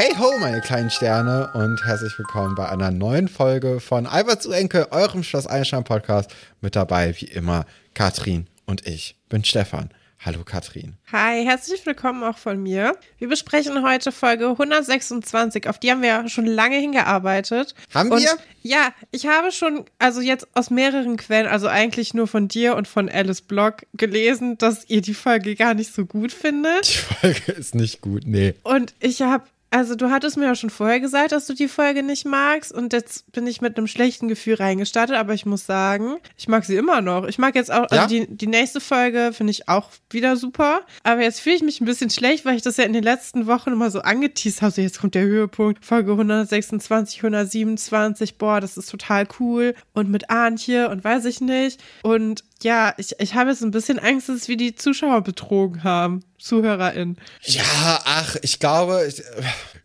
Hey ho, meine kleinen Sterne und herzlich willkommen bei einer neuen Folge von Albert zu Enkel, eurem Schloss Einstein Podcast. Mit dabei, wie immer, Katrin und ich bin Stefan. Hallo Katrin. Hi, herzlich willkommen auch von mir. Wir besprechen heute Folge 126, auf die haben wir ja schon lange hingearbeitet. Haben und wir? Ja, ich habe schon, also jetzt aus mehreren Quellen, also eigentlich nur von dir und von Alice Block gelesen, dass ihr die Folge gar nicht so gut findet. Die Folge ist nicht gut, nee. Und ich habe also du hattest mir ja schon vorher gesagt, dass du die Folge nicht magst und jetzt bin ich mit einem schlechten Gefühl reingestartet, aber ich muss sagen, ich mag sie immer noch. Ich mag jetzt auch, also Ja? die, die nächste Folge finde ich auch wieder super, aber jetzt fühle ich mich ein bisschen schlecht, weil ich das ja in den letzten Wochen immer so angeteased habe, so jetzt kommt der Höhepunkt, Folge 126, 127, boah, das ist total cool und mit Arnche und weiß ich nicht und ja, ich, ich habe jetzt ein bisschen Angst, dass wir die Zuschauer betrogen haben, ZuhörerInnen. Ja, ach, ich glaube, ich,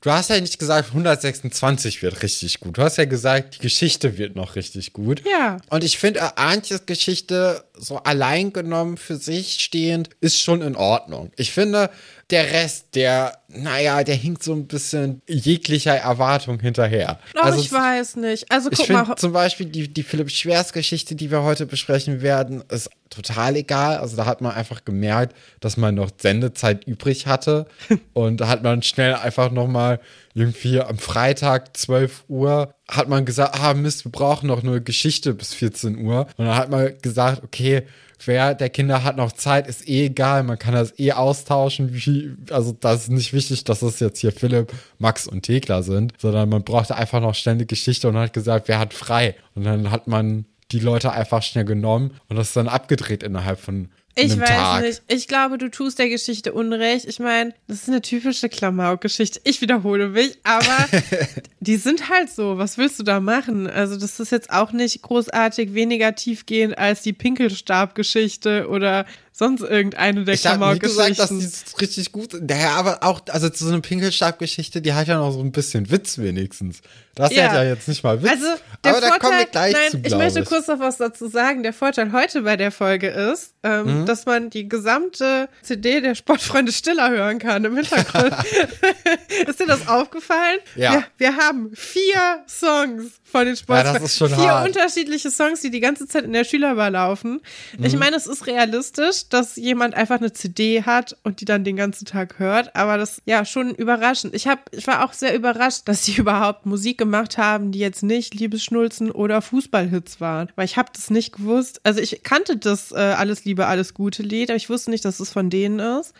du hast ja nicht gesagt, 126 wird richtig gut. Du hast ja gesagt, die Geschichte wird noch richtig gut. Ja. Und ich finde, Antjes Geschichte so allein genommen für sich stehend ist schon in Ordnung. Ich finde, der Rest, der, naja, der hinkt so ein bisschen jeglicher Erwartung hinterher. Oh, also ich weiß nicht. Also ich guck finde mal, zum Beispiel die, die Philipp Schwers Geschichte, die wir heute besprechen werden, ist total egal. Also da hat man einfach gemerkt, dass man noch Sendezeit übrig hatte. und da hat man schnell einfach nochmal irgendwie am Freitag 12 Uhr hat man gesagt, ah Mist, wir brauchen noch eine Geschichte bis 14 Uhr. Und dann hat man gesagt, okay, wer der Kinder hat noch Zeit, ist eh egal, man kann das eh austauschen. Wie, also das ist nicht wichtig, dass es jetzt hier Philipp, Max und Thekla sind, sondern man brauchte einfach noch eine Geschichte und hat gesagt, wer hat frei. Und dann hat man die Leute einfach schnell genommen und das dann abgedreht innerhalb von ich weiß Tag. nicht. Ich glaube, du tust der Geschichte Unrecht. Ich meine, das ist eine typische Klamauk-Geschichte. Ich wiederhole mich, aber die sind halt so. Was willst du da machen? Also, das ist jetzt auch nicht großartig weniger tiefgehend als die Pinkelstab-Geschichte oder sonst irgendeine der Ich habe nie gesagt, dass Klamauk-Geschichten. die richtig gut sind. Ja, aber auch, also so eine Pinkelstab-Geschichte, die hat ja noch so ein bisschen Witz wenigstens. Das Ja. hat ja jetzt nicht mal Witz. Also, der aber da Vorteil, kommen wir gleich nein, zu, ich möchte ich. kurz noch was dazu sagen. Der Vorteil heute bei der Folge ist, ähm, Mhm. dass man die gesamte CD der Sportfreunde Stiller hören kann im Hintergrund. ist dir das aufgefallen? Ja. Wir, wir haben vier Songs von den Sportfreunden. das ist schon vier hart. unterschiedliche Songs, die die ganze Zeit in der Schülerbar laufen. Mhm. Ich meine, es ist realistisch, dass jemand einfach eine CD hat und die dann den ganzen Tag hört, aber das ja schon überraschend. Ich hab, ich war auch sehr überrascht, dass sie überhaupt Musik gemacht haben, die jetzt nicht Liebesschnulzen oder Fußballhits waren, weil ich habe das nicht gewusst. Also ich kannte das äh, alles Liebe, alles Gute Lied, aber ich wusste nicht, dass es von denen ist.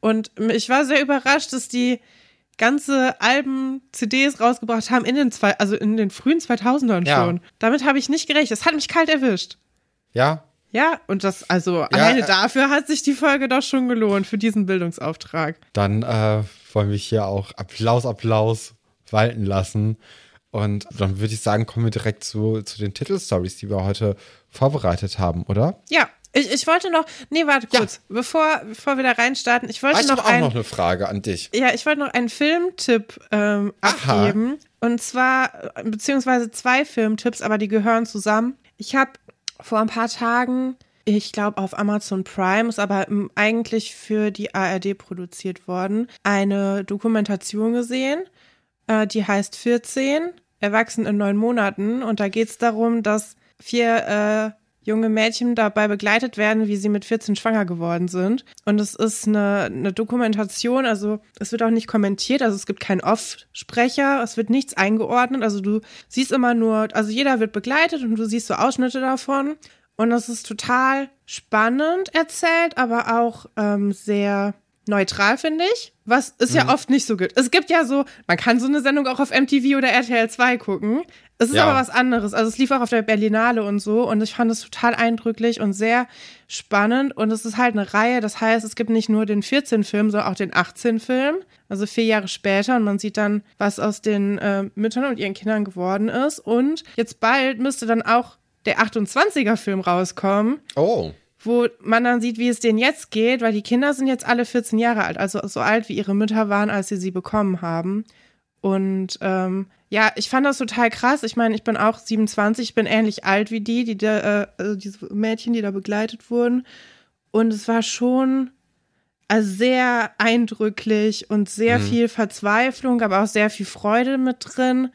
Und ich war sehr überrascht, dass die ganze Alben, CDs rausgebracht haben in den zwei, also in den frühen 2000ern Ja. schon. Damit habe ich nicht gerechnet. Das hat mich kalt erwischt. Ja, Ja, und das, also alleine äh, dafür hat sich die Folge doch schon gelohnt für diesen Bildungsauftrag. dann äh, wollen wir hier auch Applaus, Applaus walten lassen. Und dann würde ich sagen, kommen wir direkt zu, zu den Titelstories, die wir heute vorbereitet haben, oder? Ja, ich, ich wollte noch, nee, warte Ja. kurz, bevor, bevor wir da reinstarten, ich Ah, wollte ich habe noch auch ein, noch eine Frage an dich. ja, ich wollte noch einen Filmtipp ähm, abgeben. Und zwar, äh, beziehungsweise zwei Filmtipps, aber die gehören zusammen. Ich habe vor ein paar Tagen, ich glaube auf Amazon Prime, ist aber ähm, eigentlich für die ARD produziert worden, eine Dokumentation gesehen. Äh, die heißt 14, Erwachsen in neun Monaten. Und da geht es darum, dass vier äh, junge Mädchen dabei begleitet werden, wie sie mit 14 schwanger geworden sind. Und es ist eine, eine Dokumentation, also es wird auch nicht kommentiert, also es gibt keinen Off-Sprecher, es wird nichts eingeordnet, also du siehst immer nur, also jeder wird begleitet und du siehst so Ausschnitte davon. Und das ist total spannend erzählt, aber auch ähm, sehr neutral, finde ich. Was es ja oft nicht so gibt. Es gibt ja so, man kann so eine Sendung auch auf MTV oder RTL 2 gucken. Es ist Ja. aber was anderes. Also es lief auch auf der Berlinale und so. Und ich fand es total eindrücklich und sehr spannend. Und es ist halt eine Reihe. Das heißt, es gibt nicht nur den 14-Film, sondern auch den 18-Film. Also vier Jahre später. Und man sieht dann, was aus den äh, Müttern und ihren Kindern geworden ist. Und jetzt bald müsste dann auch der 28er-Film rauskommen Oh. wo man dann sieht, wie es denen jetzt geht, weil die Kinder sind jetzt alle 14 Jahre alt, also so alt wie ihre Mütter waren, als sie sie bekommen haben. Und ähm, ja, ich fand das total krass. Ich meine, ich bin auch 27, ich bin ähnlich alt wie die, die da, äh, also diese Mädchen, die da begleitet wurden. Und es war schon also sehr eindrücklich und sehr mhm. viel Verzweiflung, aber auch sehr viel Freude mit drin.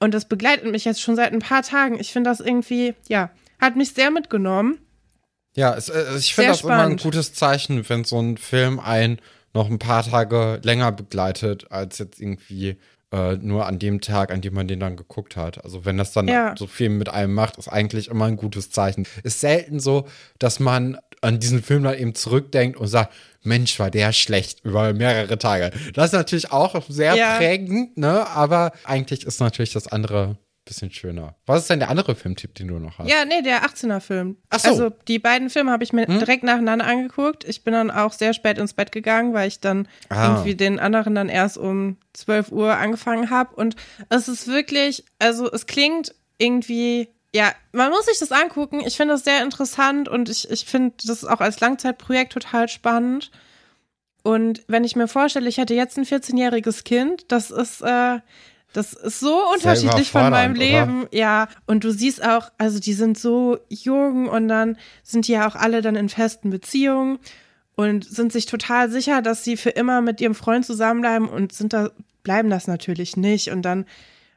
Und das begleitet mich jetzt schon seit ein paar Tagen. Ich finde das irgendwie, ja, hat mich sehr mitgenommen. Ja, es, äh, ich finde das spannend. immer ein gutes Zeichen, wenn so ein Film einen noch ein paar Tage länger begleitet, als jetzt irgendwie äh, nur an dem Tag, an dem man den dann geguckt hat. Also wenn das dann ja. so viel mit einem macht, ist eigentlich immer ein gutes Zeichen. Ist selten so, dass man an diesen Film dann eben zurückdenkt und sagt, Mensch, war der schlecht über mehrere Tage. Das ist natürlich auch sehr ja. prägend, ne? Aber eigentlich ist natürlich das andere bisschen schöner. Was ist denn der andere Filmtipp, den du noch hast? Ja, nee, der 18er-Film. Ach so. Also die beiden Filme habe ich mir hm? direkt nacheinander angeguckt. Ich bin dann auch sehr spät ins Bett gegangen, weil ich dann ah. irgendwie den anderen dann erst um 12 Uhr angefangen habe. Und es ist wirklich, also es klingt irgendwie ja, man muss sich das angucken. Ich finde das sehr interessant und ich, ich finde das auch als Langzeitprojekt total spannend. Und wenn ich mir vorstelle, ich hätte jetzt ein 14-jähriges Kind, das ist, äh, das ist so unterschiedlich von meinem Leben. Oder? Ja, und du siehst auch, also die sind so jung und dann sind die ja auch alle dann in festen Beziehungen und sind sich total sicher, dass sie für immer mit ihrem Freund zusammenbleiben und sind da, bleiben das natürlich nicht. Und dann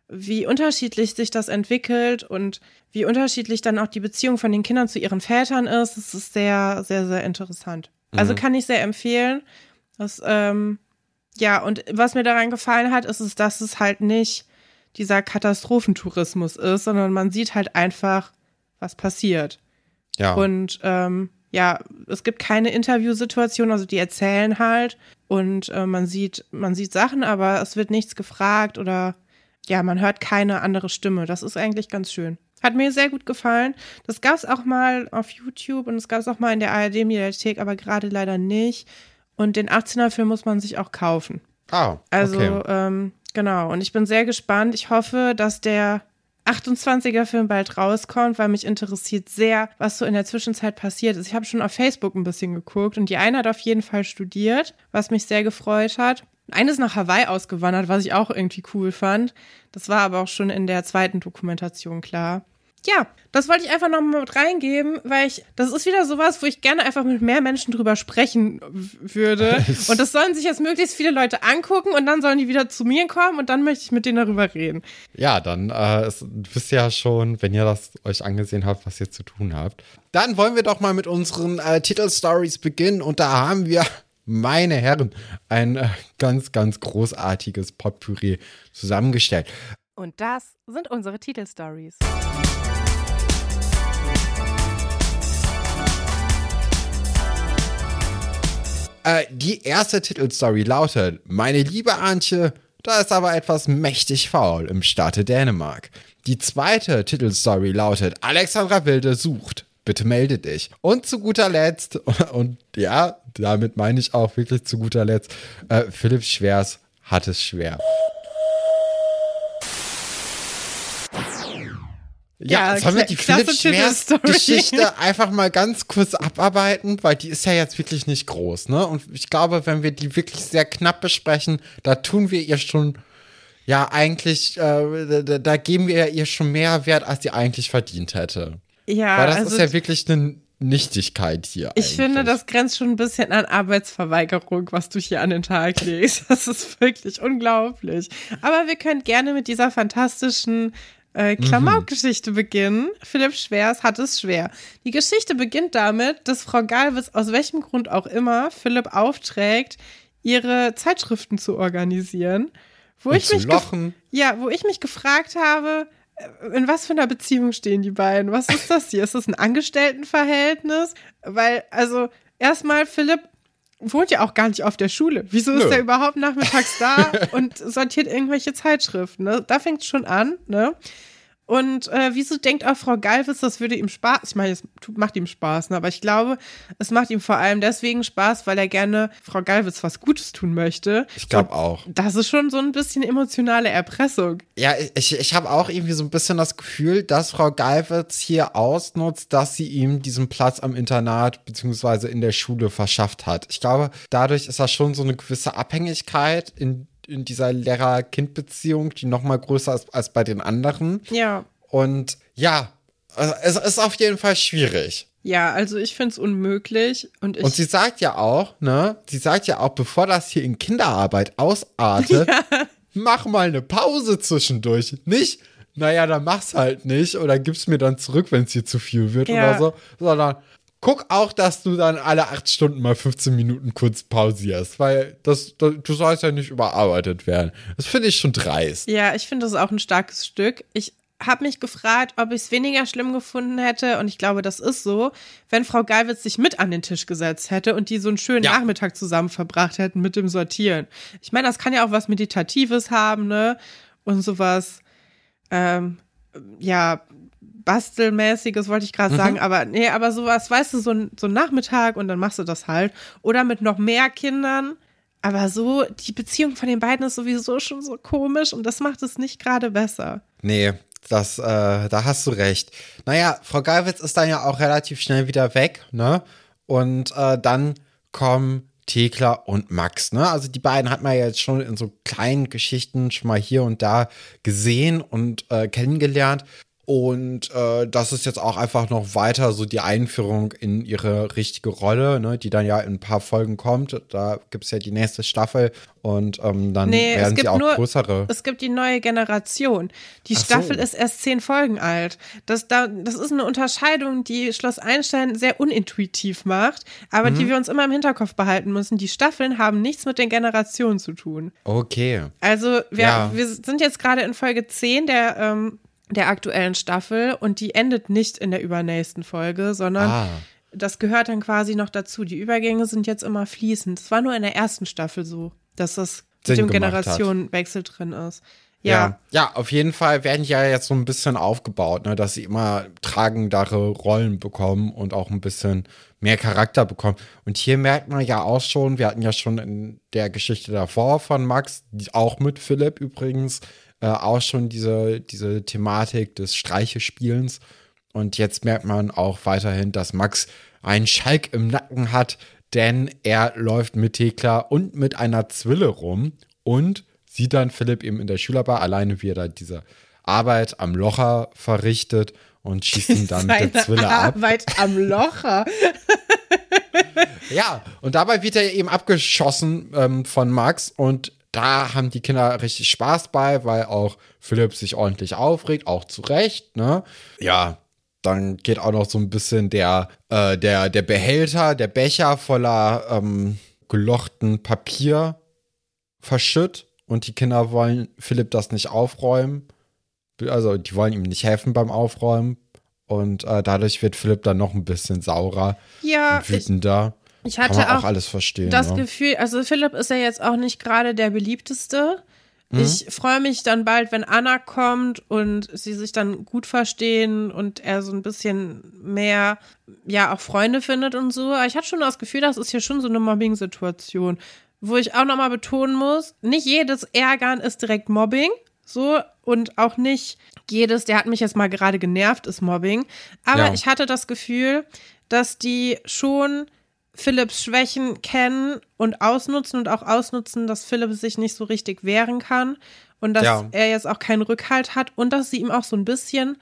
wie unterschiedlich sich das entwickelt und wie unterschiedlich dann auch die Beziehung von den Kindern zu ihren Vätern ist. Das ist sehr, sehr, sehr interessant. Also mhm. kann ich sehr empfehlen. Das, ähm, ja, und was mir daran gefallen hat, ist es, dass es halt nicht dieser Katastrophentourismus ist, sondern man sieht halt einfach, was passiert. Ja. Und ähm, ja, es gibt keine Interviewsituation, also die erzählen halt und äh, man sieht, man sieht Sachen, aber es wird nichts gefragt oder ja, man hört keine andere Stimme. Das ist eigentlich ganz schön. Hat mir sehr gut gefallen. Das gab es auch mal auf YouTube und es gab es auch mal in der ARD-Mediathek, aber gerade leider nicht. Und den 18er-Film muss man sich auch kaufen. Ah, okay. Also, ähm, genau. Und ich bin sehr gespannt. Ich hoffe, dass der 28er-Film bald rauskommt, weil mich interessiert sehr, was so in der Zwischenzeit passiert ist. Ich habe schon auf Facebook ein bisschen geguckt und die eine hat auf jeden Fall studiert, was mich sehr gefreut hat. Eine ist nach Hawaii ausgewandert, was ich auch irgendwie cool fand. Das war aber auch schon in der zweiten Dokumentation klar. Ja, das wollte ich einfach noch mal mit reingeben, weil ich, das ist wieder sowas, wo ich gerne einfach mit mehr Menschen drüber sprechen würde. Und das sollen sich jetzt möglichst viele Leute angucken und dann sollen die wieder zu mir kommen und dann möchte ich mit denen darüber reden. Ja, dann äh, ist, wisst ihr ja schon, wenn ihr das euch angesehen habt, was ihr zu tun habt. Dann wollen wir doch mal mit unseren äh, Titelstories beginnen und da haben wir meine Herren, ein äh, ganz, ganz großartiges Potpourri zusammengestellt. Und das sind unsere Titelstories. Äh, die erste Titelstory lautet: Meine liebe Antje, da ist aber etwas mächtig faul im Staate Dänemark. Die zweite Titelstory lautet: Alexandra Wilde sucht bitte melde dich. Und zu guter Letzt, und ja, damit meine ich auch wirklich zu guter Letzt, äh, Philipp Schwers hat es schwer. Ja, ja sollen wir die Philipp Schwers Geschichte einfach mal ganz kurz abarbeiten, weil die ist ja jetzt wirklich nicht groß, ne? Und ich glaube, wenn wir die wirklich sehr knapp besprechen, da tun wir ihr schon, ja, eigentlich, äh, da, da geben wir ihr schon mehr Wert, als sie eigentlich verdient hätte. Ja, Weil das also, ist ja wirklich eine Nichtigkeit hier. Ich eigentlich. finde, das grenzt schon ein bisschen an Arbeitsverweigerung, was du hier an den Tag legst. Das ist wirklich unglaublich. Aber wir können gerne mit dieser fantastischen äh, Klamauk-Geschichte mhm. beginnen. Philipp Schwers hat es schwer. Die Geschichte beginnt damit, dass Frau Galwitz aus welchem Grund auch immer Philipp aufträgt, ihre Zeitschriften zu organisieren. Wo Und ich mich lochen. Ja, wo ich mich gefragt habe, in was für einer Beziehung stehen die beiden? Was ist das hier? Ist das ein Angestelltenverhältnis? Weil, also, erstmal, Philipp wohnt ja auch gar nicht auf der Schule. Wieso Nö. ist er überhaupt nachmittags da und sortiert irgendwelche Zeitschriften? Ne? Da fängt es schon an, ne? Und äh, wieso denkt auch Frau Galvis, das würde ihm Spaß? Ich meine, es macht ihm Spaß, ne? aber ich glaube, es macht ihm vor allem deswegen Spaß, weil er gerne Frau Galvis was Gutes tun möchte. Ich glaube auch. Das ist schon so ein bisschen emotionale Erpressung. Ja, ich, ich habe auch irgendwie so ein bisschen das Gefühl, dass Frau Galwitz hier ausnutzt, dass sie ihm diesen Platz am Internat beziehungsweise in der Schule verschafft hat. Ich glaube, dadurch ist da schon so eine gewisse Abhängigkeit, in in dieser Lehrer-Kind-Beziehung, die noch mal größer ist als bei den anderen. Ja. Und ja, also es ist auf jeden Fall schwierig. Ja, also ich finde es unmöglich. Und, ich Und sie sagt ja auch, ne, sie sagt ja auch, bevor das hier in Kinderarbeit ausartet, mach mal eine Pause zwischendurch. Nicht, naja, dann mach's halt nicht oder gib's mir dann zurück, wenn es hier zu viel wird Ja. oder so, sondern guck auch, dass du dann alle acht Stunden mal 15 Minuten kurz pausierst, weil das, das du sollst ja nicht überarbeitet werden. Das finde ich schon dreist. Ja, ich finde das auch ein starkes Stück. Ich habe mich gefragt, ob ich es weniger schlimm gefunden hätte, und ich glaube, das ist so, wenn Frau Geiwitz sich mit an den Tisch gesetzt hätte und die so einen schönen Ja. Nachmittag zusammen verbracht hätten mit dem Sortieren. Ich meine, das kann ja auch was Meditatives haben, ne? Und sowas, ähm, ja, bastelmäßiges wollte ich gerade sagen, aber nee, aber sowas, weißt du, so ein, so ein Nachmittag und dann machst du das halt. Oder mit noch mehr Kindern. Aber so, die Beziehung von den beiden ist sowieso schon so komisch und das macht es nicht gerade besser. Nee, das, äh, da hast du recht. Naja, Frau Geiwitz ist dann ja auch relativ schnell wieder weg, ne? Und äh, dann kommen Thekla und Max, ne? Also die beiden hat man ja jetzt schon in so kleinen Geschichten schon mal hier und da gesehen und äh, kennengelernt. Und äh, das ist jetzt auch einfach noch weiter so die Einführung in ihre richtige Rolle, ne, die dann ja in ein paar Folgen kommt. Da gibt es ja die nächste Staffel und ähm, dann Nee, es werden gibt sie auch nur, größere. es gibt die neue Generation. Die Ach so. Staffel ist erst zehn Folgen alt. Das, da, das ist eine Unterscheidung, die Schloss Einstein sehr unintuitiv macht, aber Mhm. die wir uns immer im Hinterkopf behalten müssen. Die Staffeln haben nichts mit den Generationen zu tun. Okay. Also wir, Ja. wir sind jetzt gerade in Folge 10 der, ähm, der aktuellen Staffel und die endet nicht in der übernächsten Folge, sondern Ah. das gehört dann quasi noch dazu. Die Übergänge sind jetzt immer fließend. Es war nur in der ersten Staffel so, dass das mit Sinn dem. Generationenwechsel drin ist. Ja. Ja, ja, auf jeden Fall werden die ja jetzt so ein bisschen aufgebaut, ne, dass sie immer tragendere Rollen bekommen und auch ein bisschen mehr Charakter bekommen. Und hier merkt man ja auch schon, wir hatten ja schon in der Geschichte davor von Max, auch mit Philipp übrigens, äh, auch schon diese, diese Thematik des Streichespielens. Und jetzt merkt man auch weiterhin, dass Max einen Schalk im Nacken hat, denn er läuft mit Thekla und mit einer Zwille rum und sieht dann Philipp eben in der Schülerbar alleine, wie er da diese Arbeit am Locher verrichtet und schießt ihn dann mit der Seine Zwille ab. Arbeit am Locher. Ja, und dabei wird er eben abgeschossen ähm, von Max und da haben die Kinder richtig Spaß bei, weil auch Philipp sich ordentlich aufregt, auch zu Recht, ne? Ja, dann geht auch noch so ein bisschen der, äh, der, der Behälter, der Becher voller ähm, gelochten Papier verschütt und die Kinder wollen Philipp das nicht aufräumen. Also die wollen ihm nicht helfen beim Aufräumen. Und äh, dadurch wird Philipp dann noch ein bisschen saurer Ja, und wütender. ich Kann hatte auch, auch alles verstehen. das ne? Gefühl, also Philipp ist ja jetzt auch nicht gerade der beliebteste. Mhm. Ich freue mich dann bald, wenn Anna kommt und sie sich dann gut verstehen und er so ein bisschen mehr, ja, auch Freunde findet und so. Aber ich hatte schon das Gefühl, das ist hier schon so eine Mobbing-Situation, wo ich auch nochmal betonen muss, nicht jedes Ärgern ist direkt Mobbing, so, und auch nicht jedes, der hat mich jetzt mal gerade genervt, ist Mobbing. Aber Ja. ich hatte das Gefühl, dass die schon Philipps Schwächen kennen und ausnutzen und auch ausnutzen, dass Philipp sich nicht so richtig wehren kann und dass Ja. er jetzt auch keinen Rückhalt hat und dass sie ihm auch so ein bisschen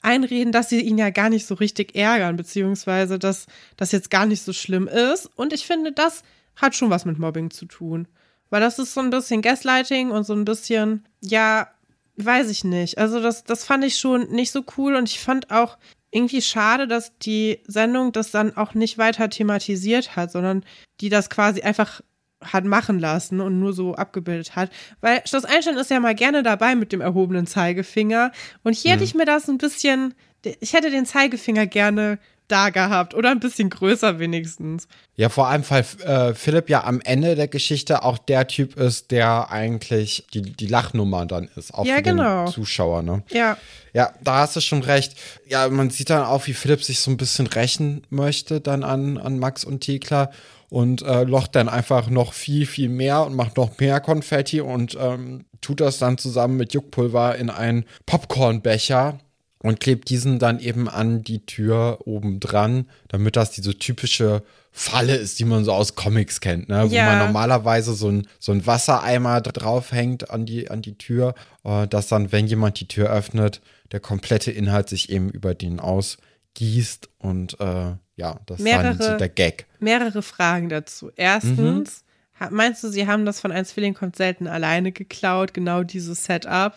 einreden, dass sie ihn ja gar nicht so richtig ärgern, beziehungsweise dass das jetzt gar nicht so schlimm ist. Und ich finde, das hat schon was mit Mobbing zu tun. Weil das ist so ein bisschen Gaslighting und so ein bisschen, ja, weiß ich nicht. Also das, das fand ich schon nicht so cool und ich fand auch irgendwie schade, dass die Sendung das dann auch nicht weiter thematisiert hat, sondern die das quasi einfach hat machen lassen und nur so abgebildet hat. Weil Schloss Einstein ist ja mal gerne dabei mit dem erhobenen Zeigefinger. Und hier hätte ich mir das ein bisschen, ich hätte den Zeigefinger gerne da gehabt oder ein bisschen größer wenigstens. Ja, vor allem, weil äh, Philipp ja am Ende der Geschichte auch der Typ ist, der eigentlich die, die Lachnummer dann ist, auch Ja, für genau. den Zuschauer, ne? Ja, Ja, da hast du schon recht. Ja, man sieht dann auch, wie Philipp sich so ein bisschen rächen möchte dann an, an Max und Thekla und äh, locht dann einfach noch viel, viel mehr und macht noch mehr Konfetti und ähm, tut das dann zusammen mit Juckpulver in einen Popcornbecher und klebt diesen dann eben an die Tür oben dran, damit das diese typische Falle ist, die man so aus Comics kennt, ne? wo Ja. man normalerweise so ein, so ein Wassereimer draufhängt an die, an die Tür, äh, dass dann, wenn jemand die Tür öffnet, der komplette Inhalt sich eben über den ausgießt und äh, ja, das Mehrere- so der Gag. Mehrere Fragen dazu. Erstens, ha- meinst du, sie haben das von Ein Zwilling kommt selten alleine geklaut, genau dieses Setup?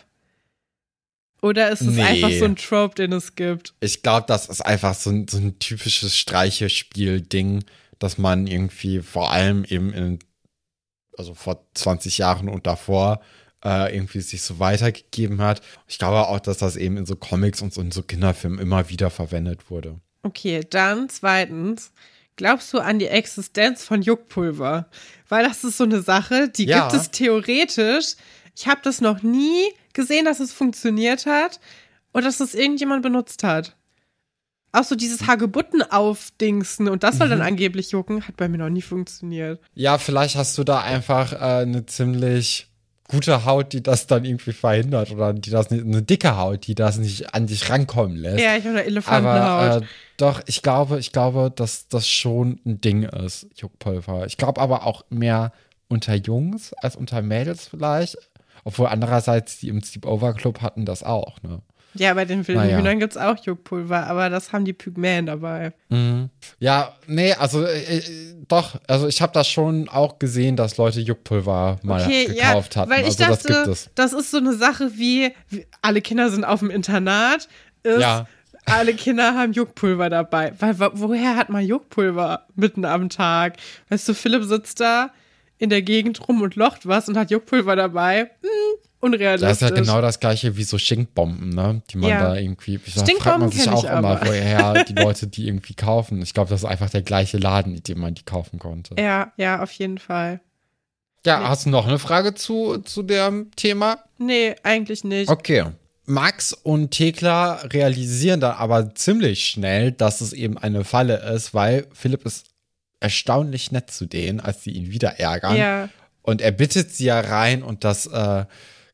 Oder ist es Nee. einfach so ein Trope, den es gibt? Ich glaube, das ist einfach so ein, so ein typisches Streichespiel-Ding, dass man irgendwie vor allem eben in, also vor 20 Jahren und davor, äh, irgendwie sich so weitergegeben hat. Ich glaube auch, dass das eben in so Comics und so in so Kinderfilmen immer wieder verwendet wurde. Okay, dann zweitens, glaubst du an die Existenz von Juckpulver? Weil das ist so eine Sache, die Ja. gibt es theoretisch. Ich habe das noch nie gesehen, dass es funktioniert hat und dass es irgendjemand benutzt hat. Auch so dieses Hagebutten aufdingsen und das soll Mhm. dann angeblich jucken, hat bei mir noch nie funktioniert. Ja, vielleicht hast du da einfach äh, eine ziemlich gute Haut, die das dann irgendwie verhindert oder die das nicht, eine dicke Haut, die das nicht an dich rankommen lässt. Ja, ich habe eine Elefantenhaut. Aber äh, doch, ich glaube, ich glaube, dass das schon ein Ding ist, Juckpulver. Ich glaube aber auch mehr unter Jungs als unter Mädels vielleicht. Obwohl andererseits die im Sleepover Club hatten das auch, ne? ja, bei den wilden Naja. Hühnern gibt es auch Juckpulver, aber das haben die Pygmäen dabei. Ja, nee, also äh, äh, doch, also ich habe das schon auch gesehen, dass Leute Juckpulver mal Okay, gekauft ja, hatten. weil ich also das gibt dachte, es. das ist so eine Sache wie, wie alle Kinder sind auf dem Internat, ist, Ja. alle Kinder haben Juckpulver dabei. Weil wo- woher hat man Juckpulver mitten am Tag? Weißt du, Philipp sitzt da in der Gegend rum und locht was und hat Juckpulver dabei. Hm, unrealistisch. Das ist ja genau das gleiche wie so Stinkbomben, ne? Die man Ja. da irgendwie. Da fragt Stinkbomben man sich auch ich immer, woher die Leute die irgendwie kaufen. Ich glaube, das ist einfach der gleiche Laden, in dem man die kaufen konnte. Ja, ja, auf jeden Fall. Ja, Nee. hast du noch eine Frage zu, zu dem Thema? Nee, eigentlich nicht. Okay. Max und Thekla realisieren dann aber ziemlich schnell, dass es eben eine Falle ist, weil Philipp ist erstaunlich nett zu denen, als sie ihn wieder ärgern. Ja. Und er bittet sie ja rein und das äh,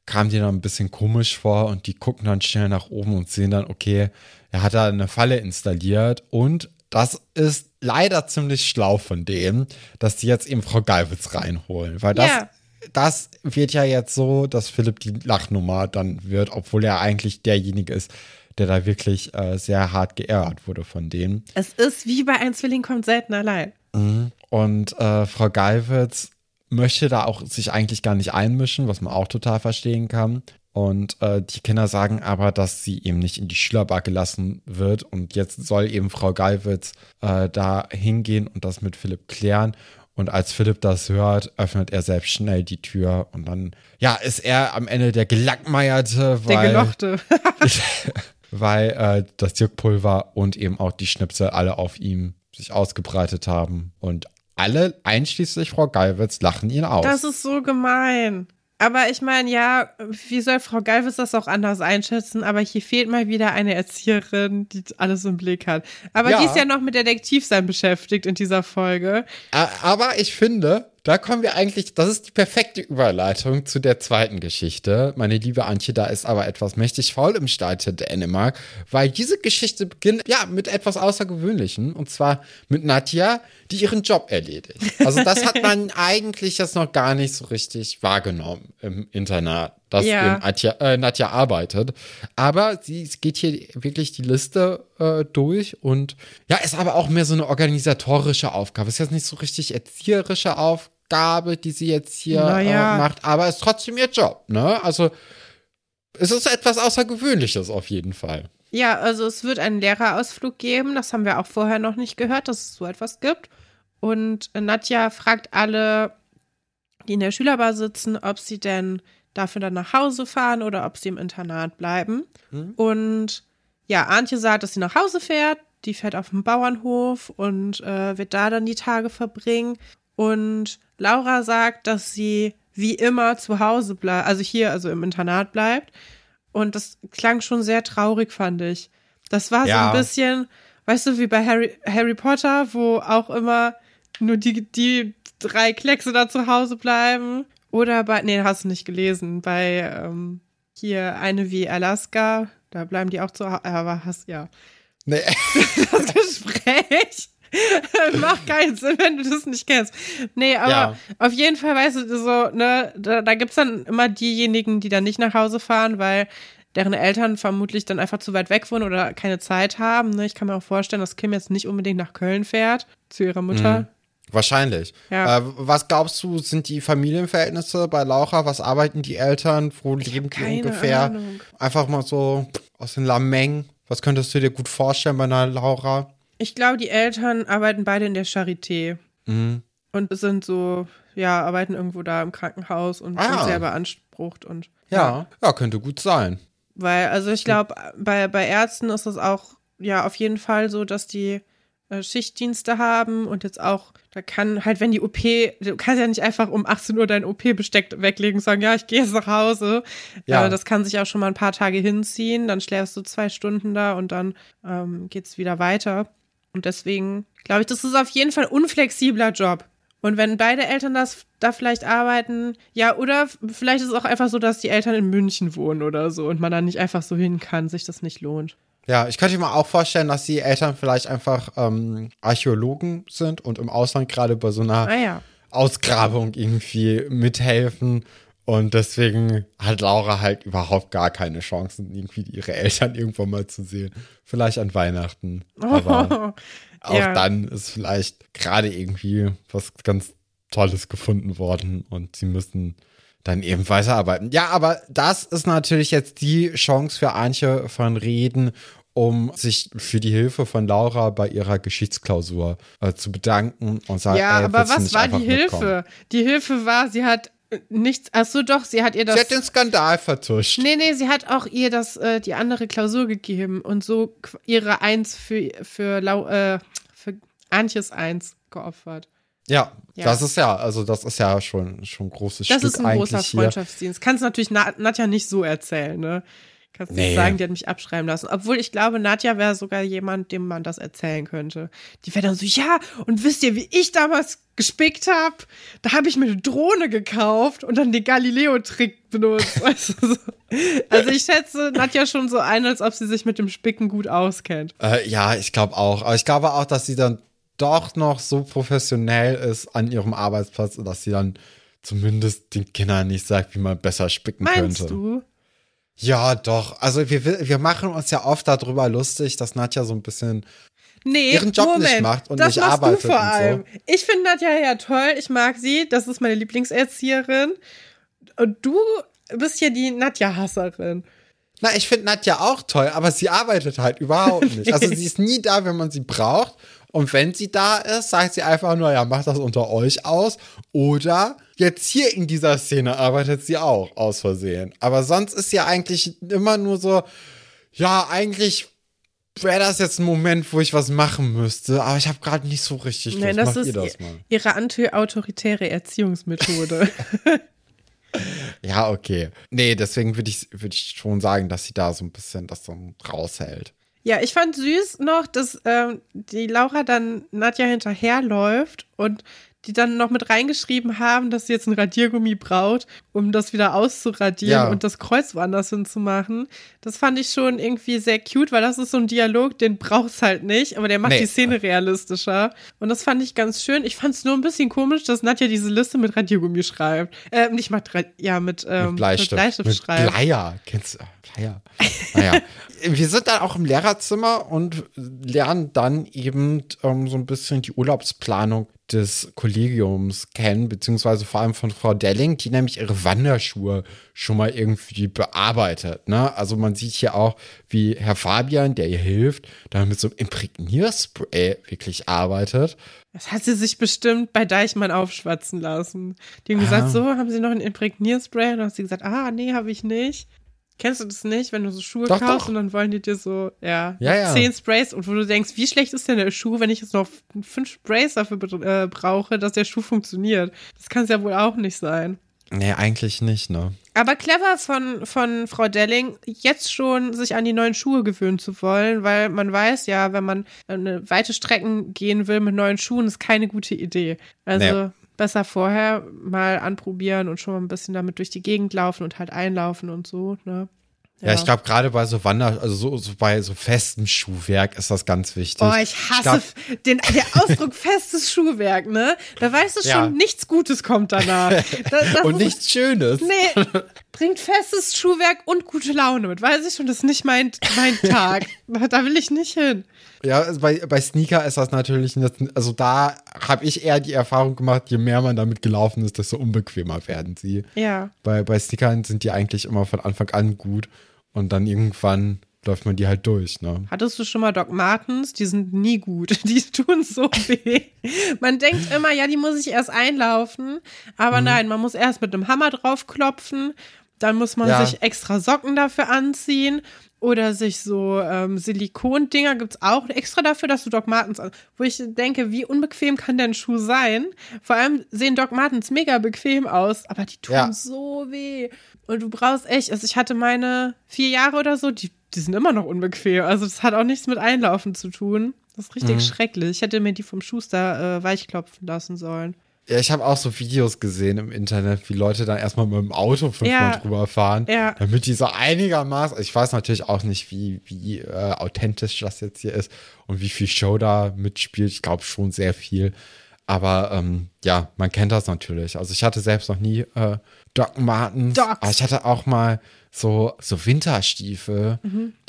kam dir dann ein bisschen komisch vor und die gucken dann schnell nach oben und sehen dann, okay, er hat da eine Falle installiert und das ist leider ziemlich schlau von denen, dass die jetzt eben Frau Galwitz reinholen, weil das, Ja. das wird ja jetzt so, dass Philipp die Lachnummer dann wird, obwohl er eigentlich derjenige ist, der da wirklich äh, sehr hart geärgert wurde von denen. Es ist wie bei ein Zwilling kommt selten allein. Und äh, Frau Galwitz möchte da auch sich eigentlich gar nicht einmischen, was man auch total verstehen kann. Und äh, die Kinder sagen aber, dass sie eben nicht in die Schülerbar gelassen wird. Und jetzt soll eben Frau Galwitz äh, da hingehen und das mit Philipp klären. Und als Philipp das hört, öffnet er selbst schnell die Tür. Und dann, ja, ist er am Ende der Gelackmeierte, Der weil, Gelochte. weil äh, das Juckpulver und eben auch die Schnipsel alle auf ihm sich ausgebreitet haben. Und alle, einschließlich Frau Galwitz, lachen ihn aus. Das ist so gemein. Aber ich meine, ja, wie soll Frau Galvis das auch anders einschätzen? Aber hier fehlt mal wieder eine Erzieherin, die alles im Blick hat. Aber Ja. die ist ja noch mit Detektivsein beschäftigt in dieser Folge. Aber ich finde, da kommen wir eigentlich, das ist die perfekte Überleitung zu der zweiten Geschichte. Meine liebe Antje, da ist aber etwas mächtig faul im Staate Dänemark, weil diese Geschichte beginnt, ja, mit etwas Außergewöhnlichem und zwar mit Nadja, die ihren Job erledigt. Also das hat man eigentlich jetzt noch gar nicht so richtig wahrgenommen im Internat, dass Ja. eben Nadja, äh, Nadja arbeitet. Aber sie geht hier wirklich die Liste äh, durch und ja, ist aber auch mehr so eine organisatorische Aufgabe. Ist jetzt nicht so richtig erzieherische Aufgabe, die sie jetzt hier Naja. äh, macht, aber ist trotzdem ihr Job, ne? Also es ist etwas Außergewöhnliches auf jeden Fall. Ja, also es wird einen Lehrerausflug geben. Das haben wir auch vorher noch nicht gehört, dass es so etwas gibt. Und Nadja fragt alle, die in der Schülerbar sitzen, ob sie denn dafür dann nach Hause fahren oder ob sie im Internat bleiben. Und ja, Antje sagt, dass sie nach Hause fährt. Die fährt auf den Bauernhof und äh, wird da dann die Tage verbringen. Und Laura sagt, dass sie wie immer zu Hause bleibt, also hier, also im Internat bleibt. Und das klang schon sehr traurig, fand ich. Das war so Ja. ein bisschen, weißt du, wie bei Harry, Harry Potter, wo auch immer nur die, die drei Kleckse da zu Hause bleiben. Oder bei, nee, hast du nicht gelesen, bei ähm, hier eine wie Alaska, da bleiben die auch zu Hause, aber hast, ja. Nee. Das Gespräch Macht keinen Sinn, wenn du das nicht kennst. Nee, aber Ja. auf jeden Fall, weißt du, so, ne, da, da gibt's dann immer diejenigen, die dann nicht nach Hause fahren, weil deren Eltern vermutlich dann einfach zu weit weg wohnen oder keine Zeit haben. Ne? Ich kann mir auch vorstellen, dass Kim jetzt nicht unbedingt nach Köln fährt zu ihrer Mutter. Wahrscheinlich. Ja. Äh, was glaubst du, sind die Familienverhältnisse bei Laura? Was arbeiten die Eltern? Wo leben die ungefähr? Ahnung. Einfach mal so aus den Lameng. Was könntest du dir gut vorstellen bei einer Laura? Ich glaube, die Eltern arbeiten beide in der Charité Mhm. und sind so, ja, arbeiten irgendwo da im Krankenhaus und Ah. sind sehr beansprucht und Ja. ja, könnte gut sein. Weil, also ich glaube, bei, bei Ärzten ist es auch ja auf jeden Fall so, dass die Schichtdienste haben und jetzt auch, da kann halt, wenn die OP, du kannst ja nicht einfach um 18 Uhr dein OP-Besteck weglegen und sagen, ja, ich gehe jetzt nach Hause. Ja. Äh, das kann sich auch schon mal ein paar Tage hinziehen, dann schläfst du zwei Stunden da und dann ähm, geht's wieder weiter. Und deswegen glaube ich, das ist auf jeden Fall ein unflexibler Job. Und wenn beide Eltern das da vielleicht arbeiten, ja, oder vielleicht ist es auch einfach so, dass die Eltern in München wohnen oder so und man da nicht einfach so hin kann, sich das nicht lohnt. Ja, ich könnte mir auch vorstellen, dass die Eltern vielleicht einfach ähm, Archäologen sind und im Ausland gerade bei so einer Ah ja. Ausgrabung irgendwie mithelfen. Und deswegen hat Laura halt überhaupt gar keine Chancen, irgendwie ihre Eltern irgendwann mal zu sehen. Vielleicht an Weihnachten. Aber auch Ja. dann ist vielleicht gerade irgendwie was ganz Tolles gefunden worden und sie müssen dann eben weiterarbeiten. Ja, aber das ist natürlich jetzt die Chance für Antje von Reden, um sich für die Hilfe von Laura bei ihrer Geschichtsklausur äh, zu bedanken und sagen, Ja, ey, aber was war die mitkommen? Hilfe? Die Hilfe war, sie hat äh, nichts, ach so doch, sie hat ihr das. Sie hat den Skandal vertuscht. Nee, nee, sie hat auch ihr das, äh, die andere Klausur gegeben und so ihre Eins für, für, Lau, äh, für Antjes Eins geopfert. Ja, Ja. das ist ja, also das ist ja schon, schon ein großes Das Stück ist ein großer. Freundschaftsdienst. Kannst natürlich Na Nadja nicht so erzählen, ne? Kannst nicht Nee. sagen, die hat mich abschreiben lassen. Obwohl ich glaube, Nadja wäre sogar jemand, dem man das erzählen könnte. Die wäre dann so, ja, und wisst ihr, wie ich damals gespickt habe? Da habe ich mir eine Drohne gekauft und dann den Galileo-Trick benutzt. weißt du, so. Also ich schätze Nadja schon so ein, als ob sie sich mit dem Spicken gut auskennt. Äh, ja, ich glaube auch. Aber ich glaube auch, dass sie dann doch noch so professionell ist an ihrem Arbeitsplatz, dass sie dann zumindest den Kindern nicht sagt, wie man besser spicken Meinst könnte. du? Ja, doch. Also wir, wir machen uns ja oft darüber lustig, dass Nadja so ein bisschen Nee, ihren Job Moment. nicht macht und das nicht arbeitet du vor und so. allem. Ich finde Nadja ja toll. Ich mag sie. Das ist meine Lieblingserzieherin. Und du bist ja die Nadja-Hasserin. Na, ich finde Nadja auch toll, aber sie arbeitet halt überhaupt nicht. Also sie ist nie da, wenn man sie braucht. Und wenn sie da ist, sagt sie einfach nur, ja, macht das unter euch aus. Oder jetzt hier in dieser Szene arbeitet sie auch aus Versehen. Aber sonst ist sie eigentlich immer nur so, ja, eigentlich wäre das jetzt ein Moment, wo ich was machen müsste, aber ich habe gerade nicht so richtig Lust. Nein, das Macht ist ihr das mal? ihre anti-autoritäre Erziehungsmethode. Ja, okay. Nee, deswegen würde ich, würd ich schon sagen, dass sie da so ein bisschen das dann raushält. Ja, ich fand süß noch, dass ähm, die Laura dann Nadja hinterherläuft und die dann noch mit reingeschrieben haben, dass sie jetzt ein Radiergummi braucht, um das wieder auszuradieren Ja. und das Kreuz woanders hinzumachen. Das fand ich schon irgendwie sehr cute, weil das ist so ein Dialog, den braucht's halt nicht, aber der macht Nee. die Szene realistischer. Und das fand ich ganz schön. Ich fand es nur ein bisschen komisch, dass Nadja diese Liste mit Radiergummi schreibt. Äh, nicht mit, Ra- ja, mit, ähm, mit Bleistift. mit Bleistift mit schreibt. Bleier. Kennst du? Bleier. Naja. Wir sind dann auch im Lehrerzimmer und lernen dann eben ähm, so ein bisschen die Urlaubsplanung des Kollegiums kennen, beziehungsweise vor allem von Frau Delling, die nämlich ihre Wanderschuhe schon mal irgendwie bearbeitet. Ne? Also man sieht hier auch, wie Herr Fabian, der ihr hilft, da mit so einem Imprägnierspray wirklich arbeitet. Das hat sie sich bestimmt bei Deichmann aufschwatzen lassen. Die haben Ah. gesagt, so, haben sie noch ein Imprägnierspray? Und dann hat sie gesagt, ah, nee, habe ich nicht. Kennst du das nicht, wenn du so Schuhe Doch, kaufst doch. und dann wollen die dir so, ja, Ja, ja. zehn Sprays und wo du denkst, wie schlecht ist denn der Schuh, wenn ich jetzt noch fünf Sprays dafür äh, brauche, dass der Schuh funktioniert? Das kann es ja wohl auch nicht sein. Nee, eigentlich nicht, ne? Aber clever von, von Frau Delling, jetzt schon sich an die neuen Schuhe gewöhnen zu wollen, weil man weiß ja, wenn man eine weite Strecken gehen will mit neuen Schuhen, ist keine gute Idee. Also Nee. Besser vorher mal anprobieren und schon mal ein bisschen damit durch die Gegend laufen und halt einlaufen und so, ne? Ja, ich glaube, gerade bei so Wander, also so, so bei so festem Schuhwerk ist das ganz wichtig. Oh, ich hasse glaub- den, der Ausdruck festes Schuhwerk, ne? Da weißt du schon, Ja. nichts Gutes kommt danach. Das, das Und ist- nichts Schönes. Nee, bringt festes Schuhwerk und gute Laune mit. Weiß ich schon, das ist nicht mein, mein Tag. Da will ich nicht hin. Ja, also bei, bei Sneaker ist das natürlich, also da habe ich eher die Erfahrung gemacht, je mehr man damit gelaufen ist, desto unbequemer werden sie. Ja. Bei, bei Sneakern sind die eigentlich immer von Anfang an gut und dann irgendwann läuft man die halt durch, ne? Hattest du schon mal Doc Martens? Die sind nie gut. Die tun so weh. Man denkt immer, ja, die muss ich erst einlaufen. Aber nein, man muss erst mit einem Hammer draufklopfen. Dann muss man Ja. sich extra Socken dafür anziehen. Oder sich so ähm, Silikondinger gibt es auch extra dafür, dass du Doc Martens an. Wo ich denke, wie unbequem kann denn ein Schuh sein? Vor allem sehen Doc Martens mega bequem aus, aber die tun Ja. so weh. Und du brauchst echt, also ich hatte meine vier Jahre oder so, die, die sind immer noch unbequem. Also das hat auch nichts mit Einlaufen zu tun. Das ist richtig schrecklich. Ich hätte mir die vom Schuster äh, weichklopfen lassen sollen. Ja, ich habe auch so Videos gesehen im Internet, wie Leute dann erstmal mit dem Auto fünfmal Ja. drüber fahren, Ja. damit die so einigermaßen, ich weiß natürlich auch nicht, wie, wie äh, authentisch das jetzt hier ist und wie viel Show da mitspielt. Ich glaube schon sehr viel. Aber ähm, ja, man kennt das natürlich. Also ich hatte selbst noch nie äh, Doc Martens. Docs. Aber ich hatte auch mal so, so Winterstiefel,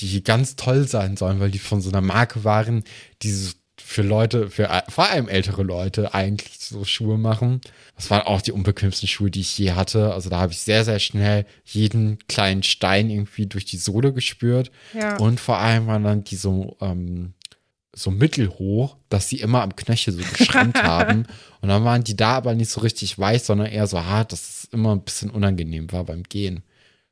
die ganz toll sein sollen, weil die von so einer Marke waren, die so für Leute, für vor allem ältere Leute eigentlich so Schuhe machen. Das waren auch die unbequemsten Schuhe, die ich je hatte. Also da habe ich sehr, sehr schnell jeden kleinen Stein irgendwie durch die Sohle gespürt. Ja. Und vor allem waren dann die so, ähm, so mittelhoch, dass sie immer am Knöchel so geschrammt haben. Und dann waren die da aber nicht so richtig weich, sondern eher so hart, dass es immer ein bisschen unangenehm war beim Gehen.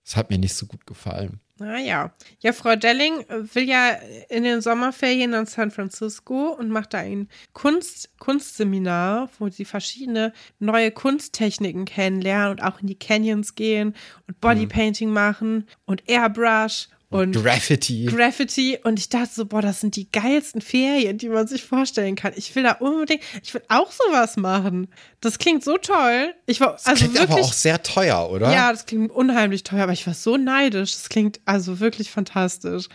Das hat mir nicht so gut gefallen. Naja. Ja, Frau Delling will ja in den Sommerferien nach San Francisco und macht da ein Kunst, Kunstseminar, wo sie verschiedene neue Kunsttechniken kennenlernen und auch in die Canyons gehen und Bodypainting machen und Airbrush und Graffiti. Graffiti und ich dachte so, boah, das sind die geilsten Ferien, die man sich vorstellen kann. Ich will da unbedingt, ich will auch sowas machen. Das klingt so toll. Ich war Das also klingt wirklich aber auch sehr teuer, oder? ja, das klingt unheimlich teuer, aber ich war so neidisch. Das klingt also wirklich fantastisch.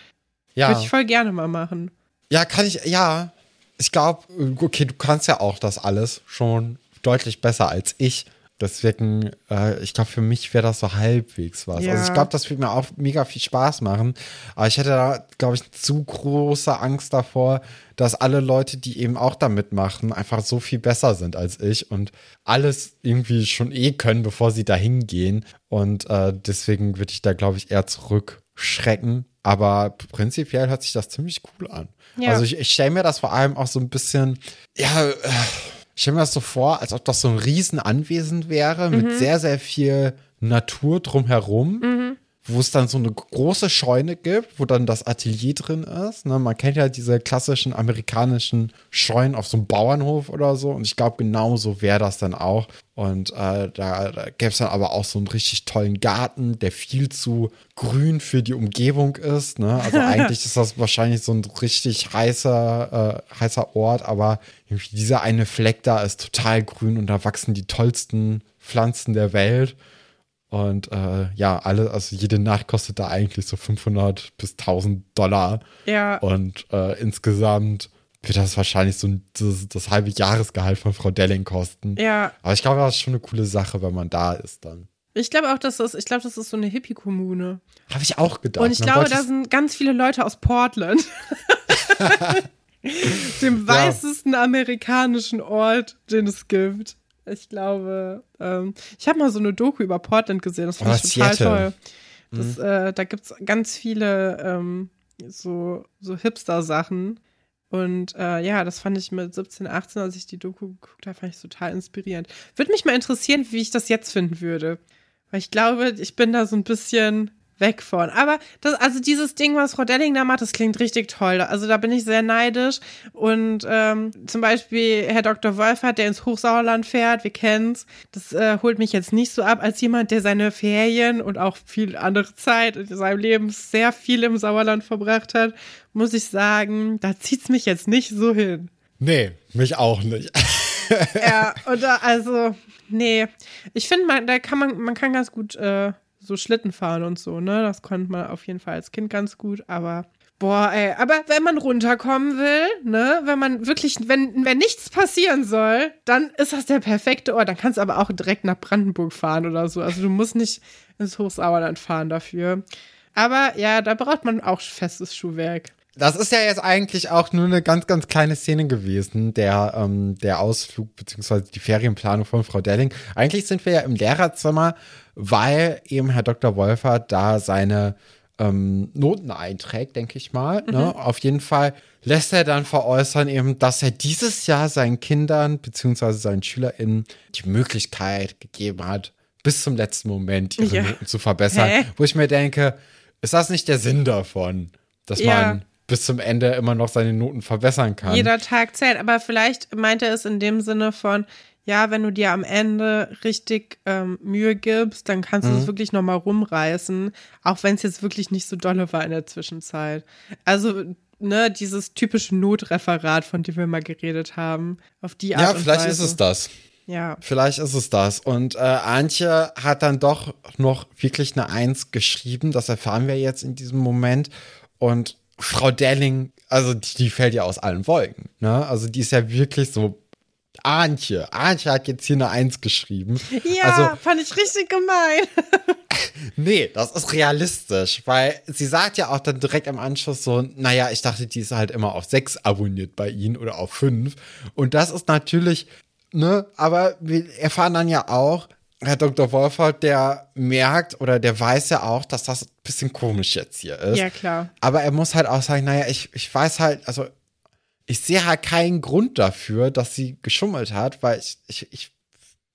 ja. Würde ich voll gerne mal machen. Ja, kann ich, ja. Ich glaube, okay, du kannst ja auch das alles schon deutlich besser als ich. Deswegen, äh, ich glaube, für mich wäre das so halbwegs was. Ja. Also ich glaube, das würde mir auch mega viel Spaß machen. Aber ich hätte da, glaube ich, zu große Angst davor, dass alle Leute, die eben auch da mitmachen, einfach so viel besser sind als ich und alles irgendwie schon eh können, bevor sie da hingehen. Und äh, deswegen würde ich da, glaube ich, eher zurückschrecken. Aber prinzipiell hört sich das ziemlich cool an. Ja. Also ich, ich stelle mir das vor allem auch so ein bisschen, ja, äh, ich stelle mir das so vor, als ob das so ein Riesenanwesen wäre Mhm. mit sehr, sehr viel Natur drumherum, wo es dann so eine große Scheune gibt, wo dann das Atelier drin ist. Ne? Man kennt ja diese klassischen amerikanischen Scheunen auf so einem Bauernhof oder so. Und ich glaube, genau so wäre das dann auch. Und äh, da, da gäbe es dann aber auch so einen richtig tollen Garten, der viel zu grün für die Umgebung ist. Ne? Also eigentlich ist das wahrscheinlich so ein richtig heißer, äh, heißer Ort, aber dieser eine Fleck da ist total grün und da wachsen die tollsten Pflanzen der Welt. Und äh, ja, alle, also jede Nacht kostet da eigentlich so 500 bis 1000 Dollar. Ja. Und äh, insgesamt wird das wahrscheinlich so ein, das, das halbe Jahresgehalt von Frau Delling kosten. Ja. Aber ich glaube, das ist schon eine coole Sache, wenn man da ist dann. Ich glaube auch, dass das, ich glaube, das ist so eine Hippie-Kommune. Habe ich auch gedacht. Und ich Ne? glaube, da sind ganz viele Leute aus Portland. Dem Ja. weißesten amerikanischen Ort, den es gibt. Ich glaube, ähm, ich habe mal so eine Doku über Portland gesehen, das fand Ah, ich total Seattle. toll. Das, äh, da gibt es ganz viele ähm, so, so Hipster-Sachen. Und äh, ja, das fand ich mit 17, 18, als ich die Doku geguckt habe, fand ich total inspirierend. Würde mich mal interessieren, wie ich das jetzt finden würde. Weil ich glaube, ich bin da so ein bisschen weg von. Aber das, also dieses Ding, was Frau Delling da macht, das klingt richtig toll. Also da bin ich sehr neidisch. Und ähm, zum Beispiel Herr Dr. Wolfert, der ins Hochsauerland fährt, wir kennen's. Das äh, holt mich jetzt nicht so ab als jemand, der seine Ferien und auch viel andere Zeit in seinem Leben sehr viel im Sauerland verbracht hat, muss ich sagen, da zieht's mich jetzt nicht so hin. Nee, mich auch nicht. Ja, oder also, nee. Ich finde, man, da kann man, man kann ganz gut äh, so Schlitten fahren und so, ne? Das konnte man auf jeden Fall als Kind ganz gut, aber boah, ey, aber wenn man runterkommen will, ne, wenn man wirklich, wenn, wenn nichts passieren soll, dann ist das der perfekte Ort. Dann kannst du aber auch direkt nach Brandenburg fahren oder so. Also du musst nicht ins Hochsauerland fahren dafür. Aber ja, da braucht man auch festes Schuhwerk. Das ist ja jetzt eigentlich auch nur eine ganz, ganz kleine Szene gewesen, der, ähm, der Ausflug beziehungsweise die Ferienplanung von Frau Delling. Eigentlich sind wir ja im Lehrerzimmer, weil eben Herr Dr. Wolfert da seine ähm, Noten einträgt, denke ich mal. Ne? Mhm. Ne? Auf jeden Fall lässt er dann veräußern, eben, dass er dieses Jahr seinen Kindern beziehungsweise seinen SchülerInnen die Möglichkeit gegeben hat, bis zum letzten Moment ihre ja. Noten zu verbessern. Hä? Wo ich mir denke, ist das nicht der Sinn davon, dass ja. man bis zum Ende immer noch seine Noten verbessern kann. Jeder Tag zählt, aber vielleicht meint er es in dem Sinne von, ja, wenn du dir am Ende richtig ähm, Mühe gibst, dann kannst du es mhm. wirklich nochmal rumreißen, auch wenn es jetzt wirklich nicht so dolle war in der Zwischenzeit. Also, ne, dieses typische Notreferat, von dem wir mal geredet haben, auf die Art Ja, vielleicht ist es das. Ja. Vielleicht ist es das. Und äh, Antje hat dann doch noch wirklich eine Eins geschrieben. Das erfahren wir jetzt in diesem Moment. Und Frau Delling, also die, die, fällt ja aus allen Wolken. Ne? Also die ist ja wirklich so. Antje. Antje hat jetzt hier eine Eins geschrieben. Ja, also, fand ich richtig gemein. nee, das ist realistisch, weil sie sagt ja auch dann direkt im Anschluss so, naja, ich dachte, die ist halt immer auf sechs abonniert bei ihnen oder auf fünf. Und das ist natürlich, ne, aber wir erfahren dann ja auch, Herr Dr. Wolfert, der merkt oder der weiß ja auch, dass das ein bisschen komisch jetzt hier ist. Ja, klar. Aber er muss halt auch sagen, naja, ich, ich weiß halt, also ich sehe halt keinen Grund dafür, dass sie geschummelt hat, weil ich, ich, ich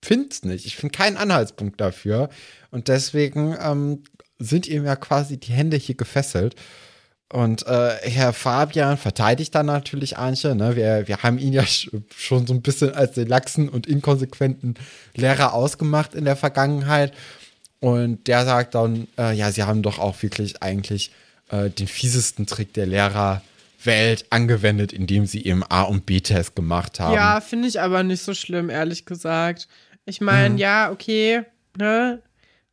finde es nicht. Ich finde keinen Anhaltspunkt dafür. Und deswegen ähm, sind ihm ja quasi die Hände hier gefesselt. Und äh, Herr Fabian verteidigt dann natürlich Anche. Ne? Wir, wir haben ihn ja schon so ein bisschen als den laxen und inkonsequenten Lehrer ausgemacht in der Vergangenheit. Und der sagt dann, äh, ja, sie haben doch auch wirklich eigentlich äh, den fiesesten Trick der Lehrerwelt angewendet, indem sie eben A- und B-Test gemacht haben. Ja, finde ich aber nicht so schlimm, ehrlich gesagt. Ich meine, mhm. ja, okay, ne?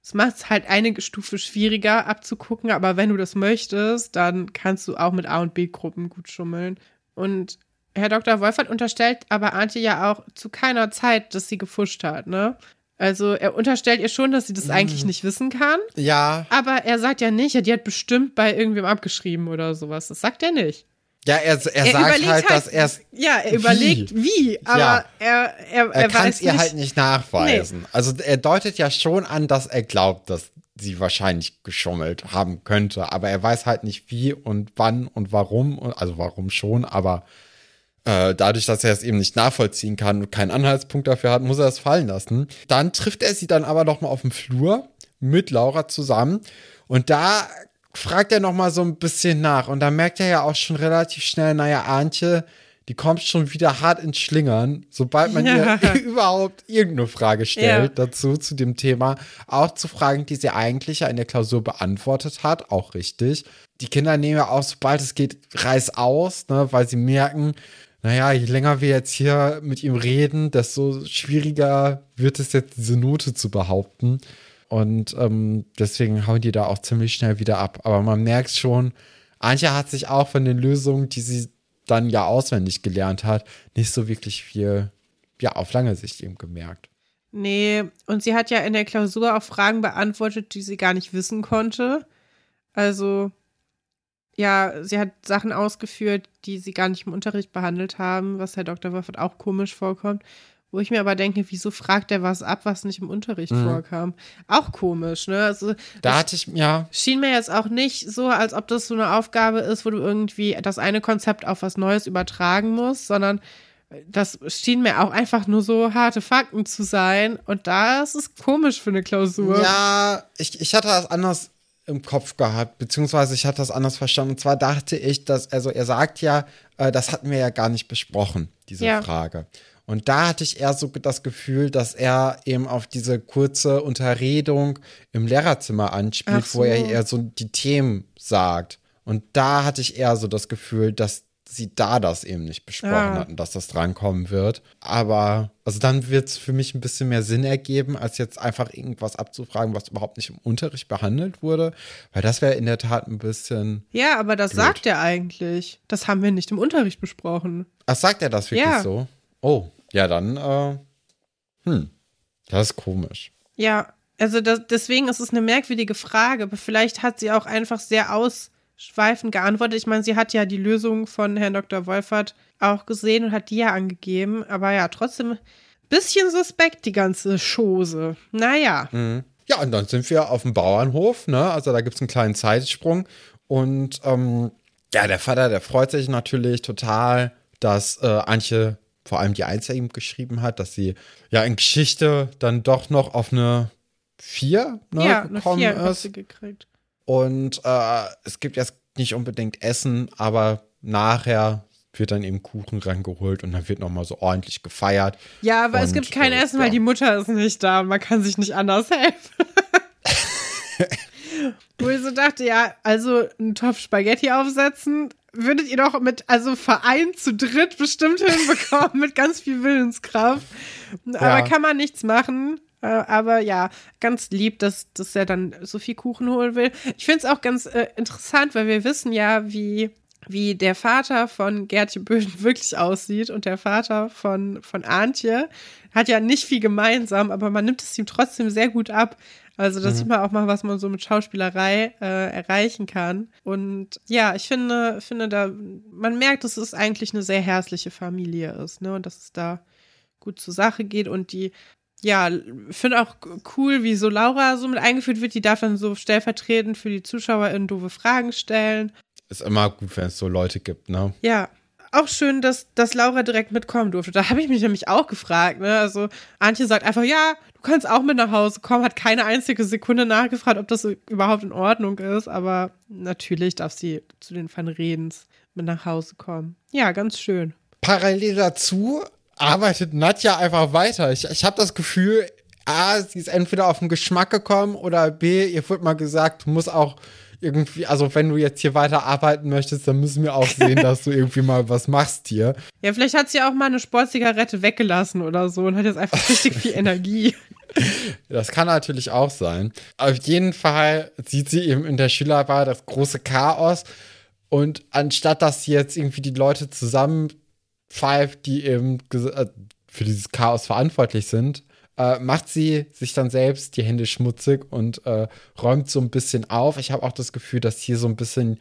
Es macht es halt eine Stufe schwieriger abzugucken, aber wenn du das möchtest, dann kannst du auch mit A- und B-Gruppen gut schummeln. Und Herr Dr. Wolfert unterstellt aber Antje ja auch zu keiner Zeit, dass sie gefuscht hat, ne? Also er unterstellt ihr schon, dass sie das eigentlich mhm. nicht wissen kann. Ja. Aber er sagt ja nicht, ja, die hat bestimmt bei irgendwem abgeschrieben oder sowas. Das sagt er nicht. Ja, er, er, er sagt halt, halt, dass er Ja, er überlegt wie, aber ja. er, er, er, er kann es ihr halt nicht nachweisen. Nee. Also er deutet ja schon an, dass er glaubt, dass sie wahrscheinlich geschummelt haben könnte, aber er weiß halt nicht wie und wann und warum. Also warum schon, aber äh, dadurch, dass er es eben nicht nachvollziehen kann und keinen Anhaltspunkt dafür hat, muss er es fallen lassen. Dann trifft er sie dann aber noch mal auf dem Flur mit Laura zusammen und da fragt er noch mal so ein bisschen nach und da merkt er ja auch schon relativ schnell, naja, Antje, die kommt schon wieder hart ins Schlingern, sobald man ja. ihr überhaupt irgendeine Frage stellt ja. dazu, zu dem Thema. Auch zu Fragen, die sie eigentlich ja in der Klausur beantwortet hat, auch richtig. Die Kinder nehmen ja auch, sobald es geht, reiß aus, ne, weil sie merken, naja, je länger wir jetzt hier mit ihm reden, desto schwieriger wird es jetzt, diese Note zu behaupten. Und ähm, deswegen hauen die da auch ziemlich schnell wieder ab. Aber man merkt schon, Anja hat sich auch von den Lösungen, die sie dann ja auswendig gelernt hat, nicht so wirklich viel, ja, auf lange Sicht eben gemerkt. Nee, und sie hat ja in der Klausur auch Fragen beantwortet, die sie gar nicht wissen konnte. Also, ja, sie hat Sachen ausgeführt, die sie gar nicht im Unterricht behandelt haben, was Herr Dr. Waffert auch komisch vorkommt. Wo ich mir aber denke, wieso fragt er was ab, was nicht im Unterricht mhm. vorkam? Auch komisch, ne? Also, da hatte ich, ja. Schien mir jetzt auch nicht so, als ob das so eine Aufgabe ist, wo du irgendwie das eine Konzept auf was Neues übertragen musst, sondern das schien mir auch einfach nur so harte Fakten zu sein. Und da ist komisch für eine Klausur. Ja, ich, ich hatte das anders im Kopf gehabt, beziehungsweise ich hatte das anders verstanden. Und zwar dachte ich, dass, also er sagt ja, äh, das hatten wir ja gar nicht besprochen, diese ja. Frage. Und da hatte ich eher so das Gefühl, dass er eben auf diese kurze Unterredung im Lehrerzimmer anspielt, so. wo er eher so die Themen sagt. Und da hatte ich eher so das Gefühl, dass sie da das eben nicht besprochen Ja. hatten, dass das drankommen wird. Aber also dann wird es für mich ein bisschen mehr Sinn ergeben, als jetzt einfach irgendwas abzufragen, was überhaupt nicht im Unterricht behandelt wurde. Weil das wäre in der Tat ein bisschen. Ja, aber das Blöd. sagt er eigentlich. Das haben wir nicht im Unterricht besprochen. Ach, sagt er das wirklich Ja. so? Oh, ja, dann, äh, hm, das ist komisch. Ja, also das, deswegen ist es eine merkwürdige Frage, aber vielleicht hat sie auch einfach sehr ausschweifend geantwortet. Ich meine, sie hat ja die Lösung von Herrn Dr. Wolfert auch gesehen und hat die ja angegeben, aber ja, trotzdem bisschen suspekt, die ganze Chose. Naja, Ja, und dann sind wir auf dem Bauernhof, ne? Also da gibt es einen kleinen Zeitsprung. Und ähm, ja, der Vater, der freut sich natürlich total, dass äh, Antje, vor allem die Eins ihm geschrieben hat, dass sie ja in Geschichte dann doch noch auf eine Vier ne, ja, eine gekommen vier hat ist. sie gekriegt. Und äh, es gibt jetzt nicht unbedingt Essen, aber nachher wird dann eben Kuchen rangeholt und dann wird nochmal so ordentlich gefeiert. Ja, aber es Und, gibt kein äh, Essen, weil ja. die Mutter ist nicht da und man kann sich nicht anders helfen. Wo ich so dachte, ja, also einen Topf Spaghetti aufsetzen, würdet ihr doch mit, also vereint zu dritt bestimmt hinbekommen, mit ganz viel Willenskraft. Aber Ja. kann man nichts machen. Äh, Aber ja, ganz lieb, dass, dass er dann so viel Kuchen holen will. Ich finde es auch ganz äh, interessant, weil wir wissen ja, wie, wie der Vater von Gertje Böden wirklich aussieht und der Vater von, von Antje hat ja nicht viel gemeinsam, aber man nimmt es ihm trotzdem sehr gut ab. Also das sieht man auch mal, was man so mit Schauspielerei äh, erreichen kann. Und ja, ich finde, finde da, man merkt, dass es eigentlich eine sehr herzliche Familie ist, ne? Und dass es da gut zur Sache geht und die ja, finde auch cool, wie so Laura so mit eingeführt wird. Die darf dann so stellvertretend für die ZuschauerInnen doofe Fragen stellen. Ist immer gut, wenn es so Leute gibt, ne? Ja, auch schön, dass, dass Laura direkt mitkommen durfte. Da habe ich mich nämlich auch gefragt. Ne? Also Antje sagt einfach, ja, du kannst auch mit nach Hause kommen, hat keine einzige Sekunde nachgefragt, ob das überhaupt in Ordnung ist. Aber natürlich darf sie zu den Van Redens mit nach Hause kommen. Ja, ganz schön. Parallel dazu arbeitet Nadja einfach weiter. Ich, ich habe das Gefühl, A, sie ist entweder auf den Geschmack gekommen oder B, ihr wurde mal gesagt, du musst auch irgendwie, also wenn du jetzt hier weiter arbeiten möchtest, dann müssen wir auch sehen, dass du irgendwie mal was machst hier. Ja, vielleicht hat sie auch mal eine Sportzigarette weggelassen oder so und hat jetzt einfach richtig viel Energie. Das kann natürlich auch sein. Auf jeden Fall sieht sie eben in der Schülerbar das große Chaos. Und anstatt dass sie jetzt irgendwie die Leute zusammenpfeift, die eben äh, für dieses Chaos verantwortlich sind, äh, macht sie sich dann selbst die Hände schmutzig und äh, räumt so ein bisschen auf. Ich habe auch das Gefühl, dass hier so ein bisschen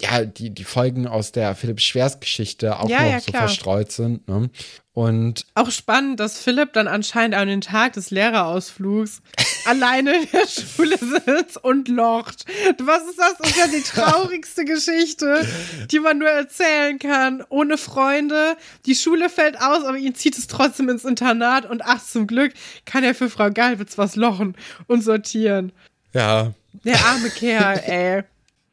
ja, die, die Folgen aus der Philipp Schwers Geschichte auch Ja, noch ja, so klar. verstreut sind. Ne? Und Auch spannend, dass Philipp dann anscheinend an den Tag des Lehrerausflugs alleine in der Schule sitzt und locht. Was ist das? Das ist ja die traurigste Geschichte, die man nur erzählen kann. Ohne Freunde. Die Schule fällt aus, aber ihn zieht es trotzdem ins Internat und ach, zum Glück kann er für Frau Galwitz was lochen und sortieren. ja, Der arme Kerl, ey.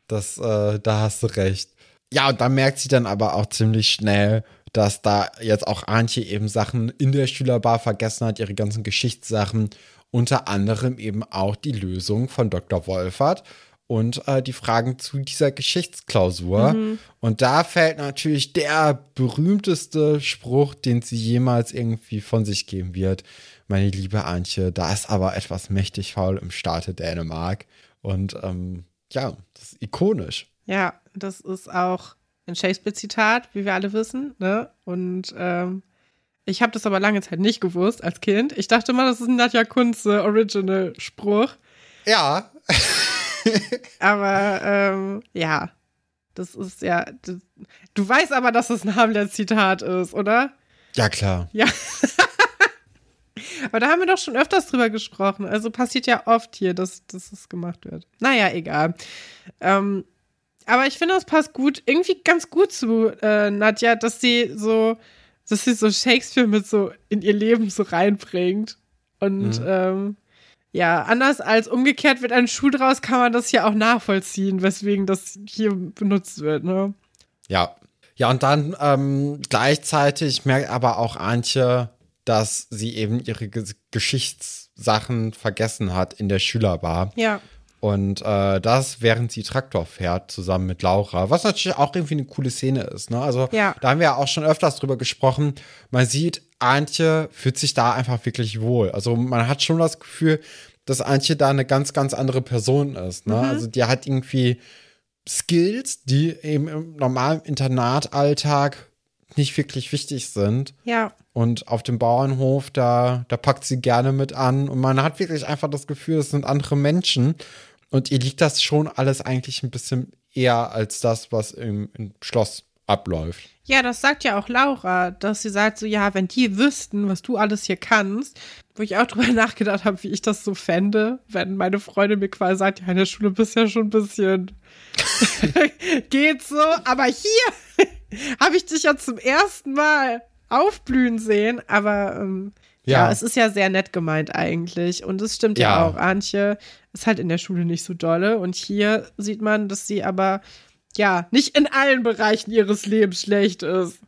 Das, äh, da hast du recht. Ja, und da merkt sie dann aber auch ziemlich schnell, dass da jetzt auch Antje eben Sachen in der Schülerbar vergessen hat, ihre ganzen Geschichtssachen, unter anderem eben auch die Lösung von Dr. Wolfert und äh, die Fragen zu dieser Geschichtsklausur. Und da fällt natürlich der berühmteste Spruch, den sie jemals irgendwie von sich geben wird. Meine liebe Antje, da ist aber etwas mächtig faul im Staate Dänemark. Und ähm, ja, das ist ikonisch. Ja, das ist auch ein Shakespeare-Zitat, wie wir alle wissen. Ne? Und ähm, ich habe das aber lange Zeit nicht gewusst als Kind. Ich dachte immer, das ist ein Nadja Kunze Original-Spruch. Ja, Aber ähm, ja, das ist ja. Das, du weißt aber, dass das ein Hamlet-Zitat ist, oder? ja klar. Ja. Aber da haben wir doch schon öfters drüber gesprochen. Also passiert ja oft hier, dass, dass das gemacht wird. Naja, egal. Ähm, aber ich finde, es passt gut, irgendwie ganz gut zu äh, Nadja, dass sie so, dass sie so Shakespeare mit so in ihr Leben so reinbringt. Und ähm, ja, anders als umgekehrt wird ein Schuh draus, kann man das hier auch nachvollziehen, weswegen das hier benutzt wird, ne? Ja. Ja, und dann ähm, gleichzeitig merkt aber auch Antje, dass sie eben ihre Ge Geschichtssachen vergessen hat in der Schülerbar. Ja. Und äh, das, während sie Traktor fährt, zusammen mit Laura, was natürlich auch irgendwie eine coole Szene ist. Ne? Also Ja. da haben wir ja auch schon öfters drüber gesprochen. Man sieht, Antje fühlt sich da einfach wirklich wohl. Also man hat schon das Gefühl, dass Antje da eine ganz, ganz andere Person ist. Ne? Also die hat irgendwie Skills, die eben im normalen Internatalltag nicht wirklich wichtig sind. Ja. Und auf dem Bauernhof, da, da packt sie gerne mit an. Und man hat wirklich einfach das Gefühl, es sind andere Menschen. Und ihr liegt das schon alles eigentlich ein bisschen eher als das, was im, im Schloss abläuft. Ja, das sagt ja auch Laura, dass sie sagt so, ja, wenn die wüssten, was du alles hier kannst, wo ich auch drüber nachgedacht habe, wie ich das so fände, wenn meine Freundin mir quasi sagt, ja, in der Schule bist ja schon ein bisschen geht so, aber hier habe ich dich ja zum ersten Mal aufblühen sehen, aber ähm, ja. Ja. es ist ja sehr nett gemeint eigentlich und es stimmt ja. Ja. auch, Antje ist halt in der Schule nicht so dolle und hier sieht man, dass sie aber ja, nicht in allen Bereichen ihres Lebens schlecht ist.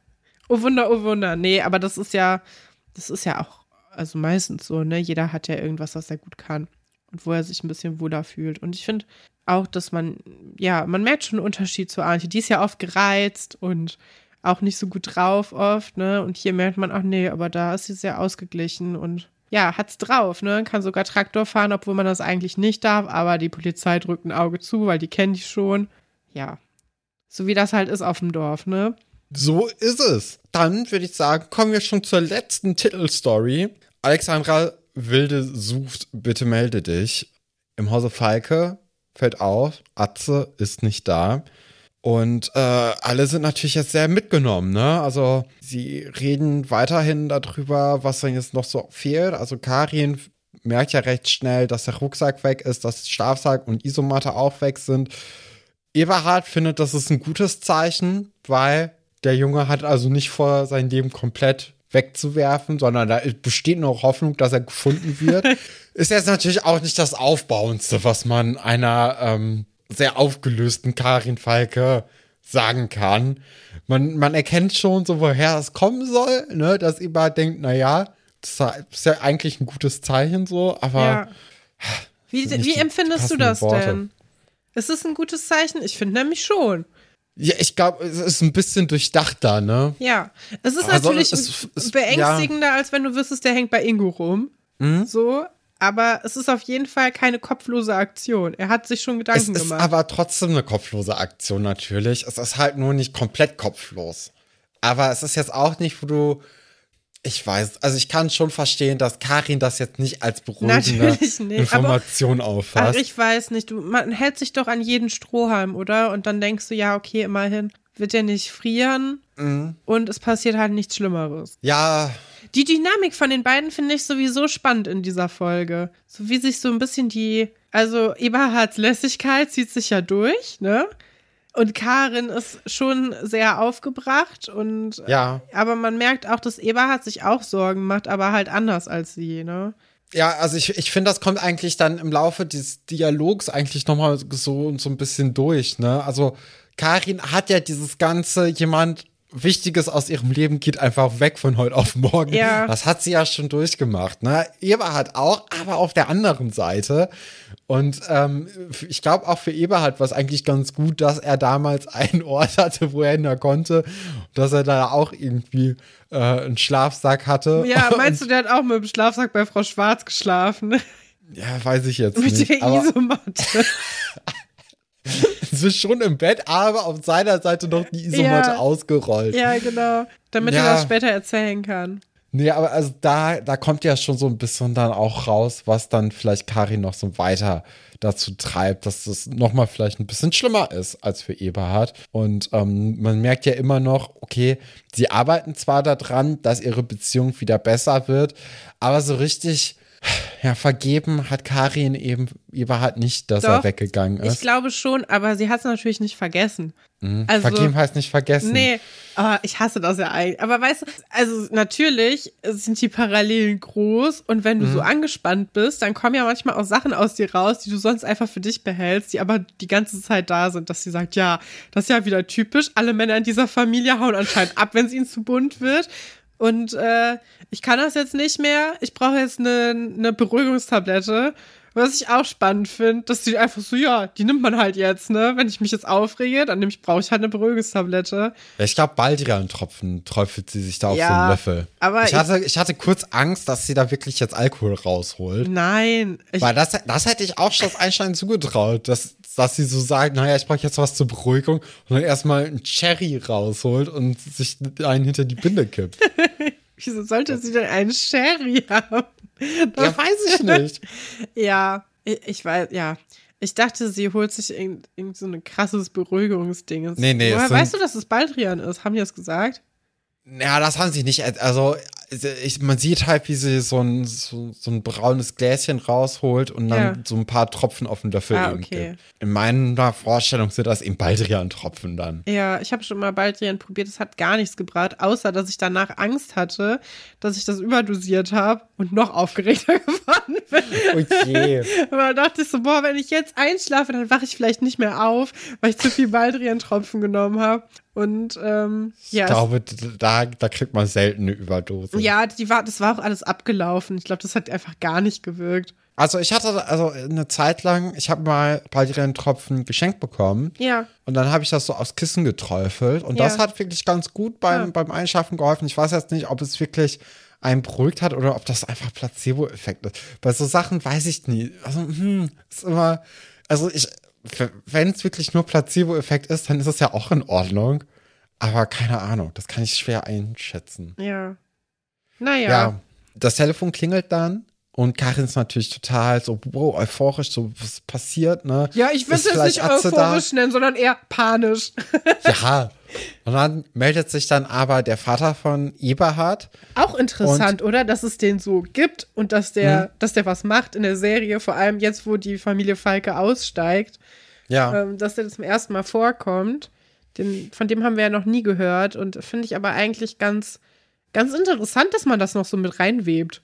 Oh Wunder, oh Wunder. Nee, aber das ist ja, das ist ja auch, also meistens so, ne? Jeder hat ja irgendwas, was er gut kann und wo er sich ein bisschen wohler fühlt. Und ich finde auch, dass man, ja, man merkt schon einen Unterschied zu Antje. Die ist ja oft gereizt und auch nicht so gut drauf oft, ne? Und hier merkt man, ach nee, aber da ist sie sehr ausgeglichen und ja, hat's drauf, ne? Kann sogar Traktor fahren, obwohl man das eigentlich nicht darf, aber die Polizei drückt ein Auge zu, weil die kennen die schon. Ja. So wie das halt ist auf dem Dorf, ne? So ist es. Dann würde ich sagen, kommen wir schon zur letzten Titelstory. Alexandra Wilde sucht, bitte melde dich. Im Hause Falke fällt auf, Atze ist nicht da. Und äh, alle sind natürlich jetzt sehr mitgenommen, ne? Also sie reden weiterhin darüber, was denn jetzt noch so fehlt. Also Karin merkt ja recht schnell, dass der Rucksack weg ist, dass Schlafsack und Isomatte auch weg sind. Eberhard findet, das ist ein gutes Zeichen, weil der Junge hat also nicht vor, sein Leben komplett wegzuwerfen, sondern da besteht noch Hoffnung, dass er gefunden wird. ist jetzt natürlich auch nicht das Aufbauendste, was man einer ähm, sehr aufgelösten Karin Falke sagen kann. Man, man erkennt schon so, woher es kommen soll, ne? dass Eberhard denkt, na ja, das ist ja eigentlich ein gutes Zeichen so, aber Ja. Wie, wie empfindest du das Worte. denn? Ist es ein gutes Zeichen? Ich finde nämlich schon. ja, ich glaube, es ist ein bisschen durchdachter, ne? Ja. Es ist Also, natürlich es- es- beängstigender, als wenn du wüsstest, der hängt bei Ingo rum. Mhm. So. Aber es ist auf jeden Fall keine kopflose Aktion. Er hat sich schon Es Gedanken ist gemacht. aber trotzdem eine kopflose Aktion natürlich. Es ist halt nur nicht komplett kopflos. Aber es ist jetzt auch nicht, wo du. Ich weiß, also ich kann schon verstehen, dass Karin das jetzt nicht als beruhigende nicht, Information Ach, auffasst. ich weiß nicht. Du, man hält sich doch an jeden Strohhalm, oder? Und dann denkst du, ja, okay, immerhin wird er nicht frieren Mhm. und es passiert halt nichts Schlimmeres. ja, Die Dynamik von den beiden finde ich sowieso spannend in dieser Folge. So wie sich so ein bisschen die, also Eberhards Lässigkeit zieht sich ja durch, ne? Und Karin ist schon sehr aufgebracht und ja. aber man merkt auch, dass Eberhard sich auch Sorgen macht, aber halt anders als sie, ne? Ja, also ich, ich finde, das kommt eigentlich dann im Laufe des Dialogs eigentlich nochmal so, so ein bisschen durch, ne? Also Karin hat ja dieses ganze, jemand Wichtiges aus ihrem Leben geht einfach weg von heute auf morgen. Ja. Das hat sie ja schon durchgemacht, ne? Eberhard auch, aber auf der anderen Seite. Und ähm, ich glaube auch für Eberhard war es eigentlich ganz gut, dass er damals einen Ort hatte, wo er hin konnte, dass er da auch irgendwie äh, einen Schlafsack hatte. Ja, meinst du, der hat auch mit dem Schlafsack bei Frau Schwarz geschlafen? Ja, weiß ich jetzt mit nicht. der aber Isomatte. es ist schon im Bett, aber auf seiner Seite noch die Isomatte Ja. ausgerollt. ja, genau. Damit Ja. er das später erzählen kann. Nee, aber also da, da kommt ja schon so ein bisschen dann auch raus, was dann vielleicht Karin noch so weiter dazu treibt, dass es nochmal vielleicht ein bisschen schlimmer ist als für Eberhard. Und ähm, man merkt ja immer noch, okay, sie arbeiten zwar daran, dass ihre Beziehung wieder besser wird, aber so richtig, ja, vergeben hat Karin eben Eberhard nicht, dass er Doch, weggegangen Ich ist. glaube schon, aber sie hat es natürlich nicht vergessen. Also, vergeben heißt nicht vergessen. Nee, aber ich hasse das ja eigentlich. Aber weißt du, also natürlich sind die Parallelen groß und wenn du so angespannt bist, dann kommen ja manchmal auch Sachen aus dir raus, die du sonst einfach für dich behältst, die aber die ganze Zeit da sind, dass sie sagt, ja, das ist ja wieder typisch. Alle Männer in dieser Familie hauen anscheinend ab, wenn es ihnen zu bunt wird. Und äh, ich kann das jetzt nicht mehr. Ich brauche jetzt eine, eine Beruhigungstablette. Was ich auch spannend finde, dass die einfach so, ja, die nimmt man halt jetzt, ne? Wenn ich mich jetzt aufrege, dann brauche ich halt eine Beruhigungstablette. Ich glaube, Baldrian-Tropfen träufelt sie sich da auf Ja, so einen Löffel. aber ich hatte, ich hatte kurz Angst, dass sie da wirklich jetzt Alkohol rausholt. Nein. Ich, Weil das, das hätte ich auch Schloss Einstein zugetraut, dass, dass sie so sagt, naja, ich brauche jetzt was zur Beruhigung und dann erstmal einen Cherry rausholt und sich einen hinter die Binde kippt. wieso sollte sie denn einen Sherry haben? ja, weiß ich nicht. Ja, ich, ich weiß, ja. Ich dachte, sie holt sich irgend, irgend so ein krasses Beruhigungsding. Nee, nee, Woher weißt du, dass es Baldrian ist? Haben die das gesagt? Ja, das haben sie nicht. Also, ich, man sieht halt, wie sie so ein, so, so ein braunes Gläschen rausholt und dann Ja. so ein paar Tropfen auf den Löffel Ah, okay. gibt. In meiner Vorstellung sind das eben Baldrian-Tropfen dann. Ja, ich habe schon mal Baldrian probiert, es hat gar nichts gebracht, außer dass ich danach Angst hatte, dass ich das überdosiert habe und noch aufgeregter geworden bin. Okay. Aber da dachte ich so, boah, wenn ich jetzt einschlafe, dann wache ich vielleicht nicht mehr auf, weil ich zu viel Baldrian-Tropfen genommen habe. Und ähm, ja, Ich glaube, da, da kriegt man selten eine Überdose. ja, die war, das war auch alles abgelaufen. Ich glaube, das hat einfach gar nicht gewirkt. Also ich hatte also eine Zeit lang, ich habe mal Baldrian-Tropfen geschenkt bekommen. Ja. Und dann habe ich das so aufs Kissen geträufelt. Und Ja. das hat wirklich ganz gut beim, Ja. beim Einschlafen geholfen. Ich weiß jetzt nicht, ob es wirklich einen beruhigt hat oder ob das einfach Placebo-Effekt ist. Bei so Sachen weiß ich nie. Also, hm, ist immer, also ich, wenn es wirklich nur Placebo-Effekt ist, dann ist es ja auch in Ordnung. Aber keine Ahnung, das kann ich schwer einschätzen. Ja. Naja. Ja, das Telefon klingelt dann und Karin ist natürlich total so, wow, euphorisch, so, was passiert, ne? Ja, ich würde Ist es nicht Atze da? euphorisch nennen, sondern eher panisch. Ja. Und dann meldet sich dann aber der Vater von Eberhard. Auch interessant, oder? Dass es den so gibt und dass der, dass der was macht in der Serie, vor allem jetzt, wo die Familie Falke aussteigt, Ja. ähm, dass der zum ersten Mal vorkommt. Den, von dem haben wir ja noch nie gehört und finde ich aber eigentlich ganz, ganz interessant, dass man das noch so mit reinwebt.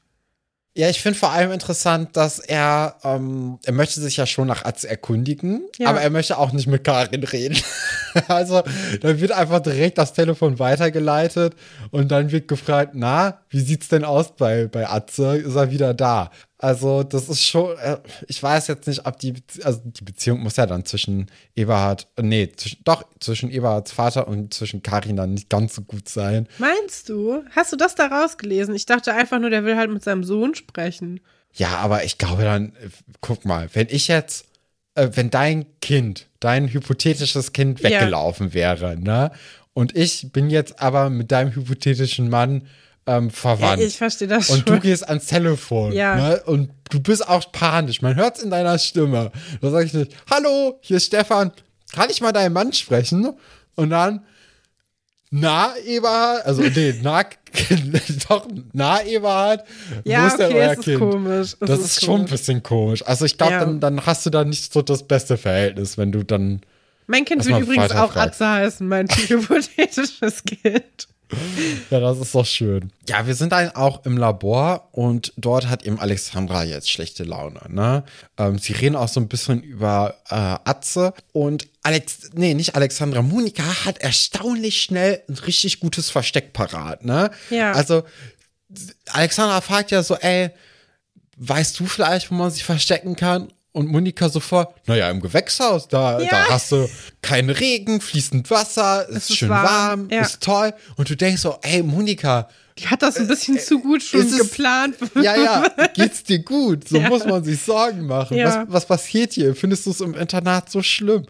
Ja, ich finde vor allem interessant, dass er, ähm, er möchte sich ja schon nach Atze erkundigen, Ja. aber er möchte auch nicht mit Karin reden. also, dann wird einfach direkt das Telefon weitergeleitet und dann wird gefragt, na, wie sieht's denn aus bei, bei Atze? Ist er wieder da? Also, das ist schon, äh, ich weiß jetzt nicht, ob die, Bezie- also die Beziehung muss ja dann zwischen Eberhard, nee, zwischen, doch, zwischen Eberhards Vater und zwischen Karin dann nicht ganz so gut sein. Meinst du? Hast du das da rausgelesen? Ich dachte einfach nur, der will halt mit seinem Sohn sprechen. Ja, aber ich glaube dann, äh, guck mal, wenn ich jetzt, äh, wenn dein Kind, dein hypothetisches Kind Ja. weggelaufen wäre, ne? Und ich bin jetzt aber mit deinem hypothetischen Mann ähm, Ja, verwandt. ich verstehe das und du schon. gehst ans Telefon, Ja. ne? Und du bist auch panisch. Man hört es in deiner Stimme. Da sage ich nicht, hallo, hier ist Stefan. Kann ich mal deinen Mann sprechen? Und dann, na, Eberhard, also nee, na, doch, na, Eberhard, wo Ja, ist denn okay, euer es ist Kind? komisch. Es Das ist, schon ein bisschen komisch. Also ich glaube, Ja. dann, dann hast du da nicht so das beste Verhältnis, wenn du dann. Mein Kind mal übrigens auch. Atze heißen, mein hypothetisches Kind. Ja, das ist doch schön. Ja, wir sind dann auch im Labor und dort hat eben Alexandra jetzt schlechte Laune. Ne? Ähm, sie reden auch so ein bisschen über äh, Atze und Alex, nee, nicht Alexandra, Monika hat erstaunlich schnell ein richtig gutes Versteck parat. Ne? Ja. Also Alexandra fragt ja so, ey, weißt du vielleicht, wo man sich verstecken kann? Und Monika sofort, naja, im Gewächshaus, da, Ja. da hast du keinen Regen, fließend Wasser, ist, ist schön warm, warm, ja. ist toll. Und du denkst so, ey, Monika, Die hat das ein bisschen zu gut schon Äh, es- geplant. ja, ja, geht's dir gut? So Ja. muss man sich Sorgen machen. Was, was passiert hier? Findest du es im Internat so schlimm?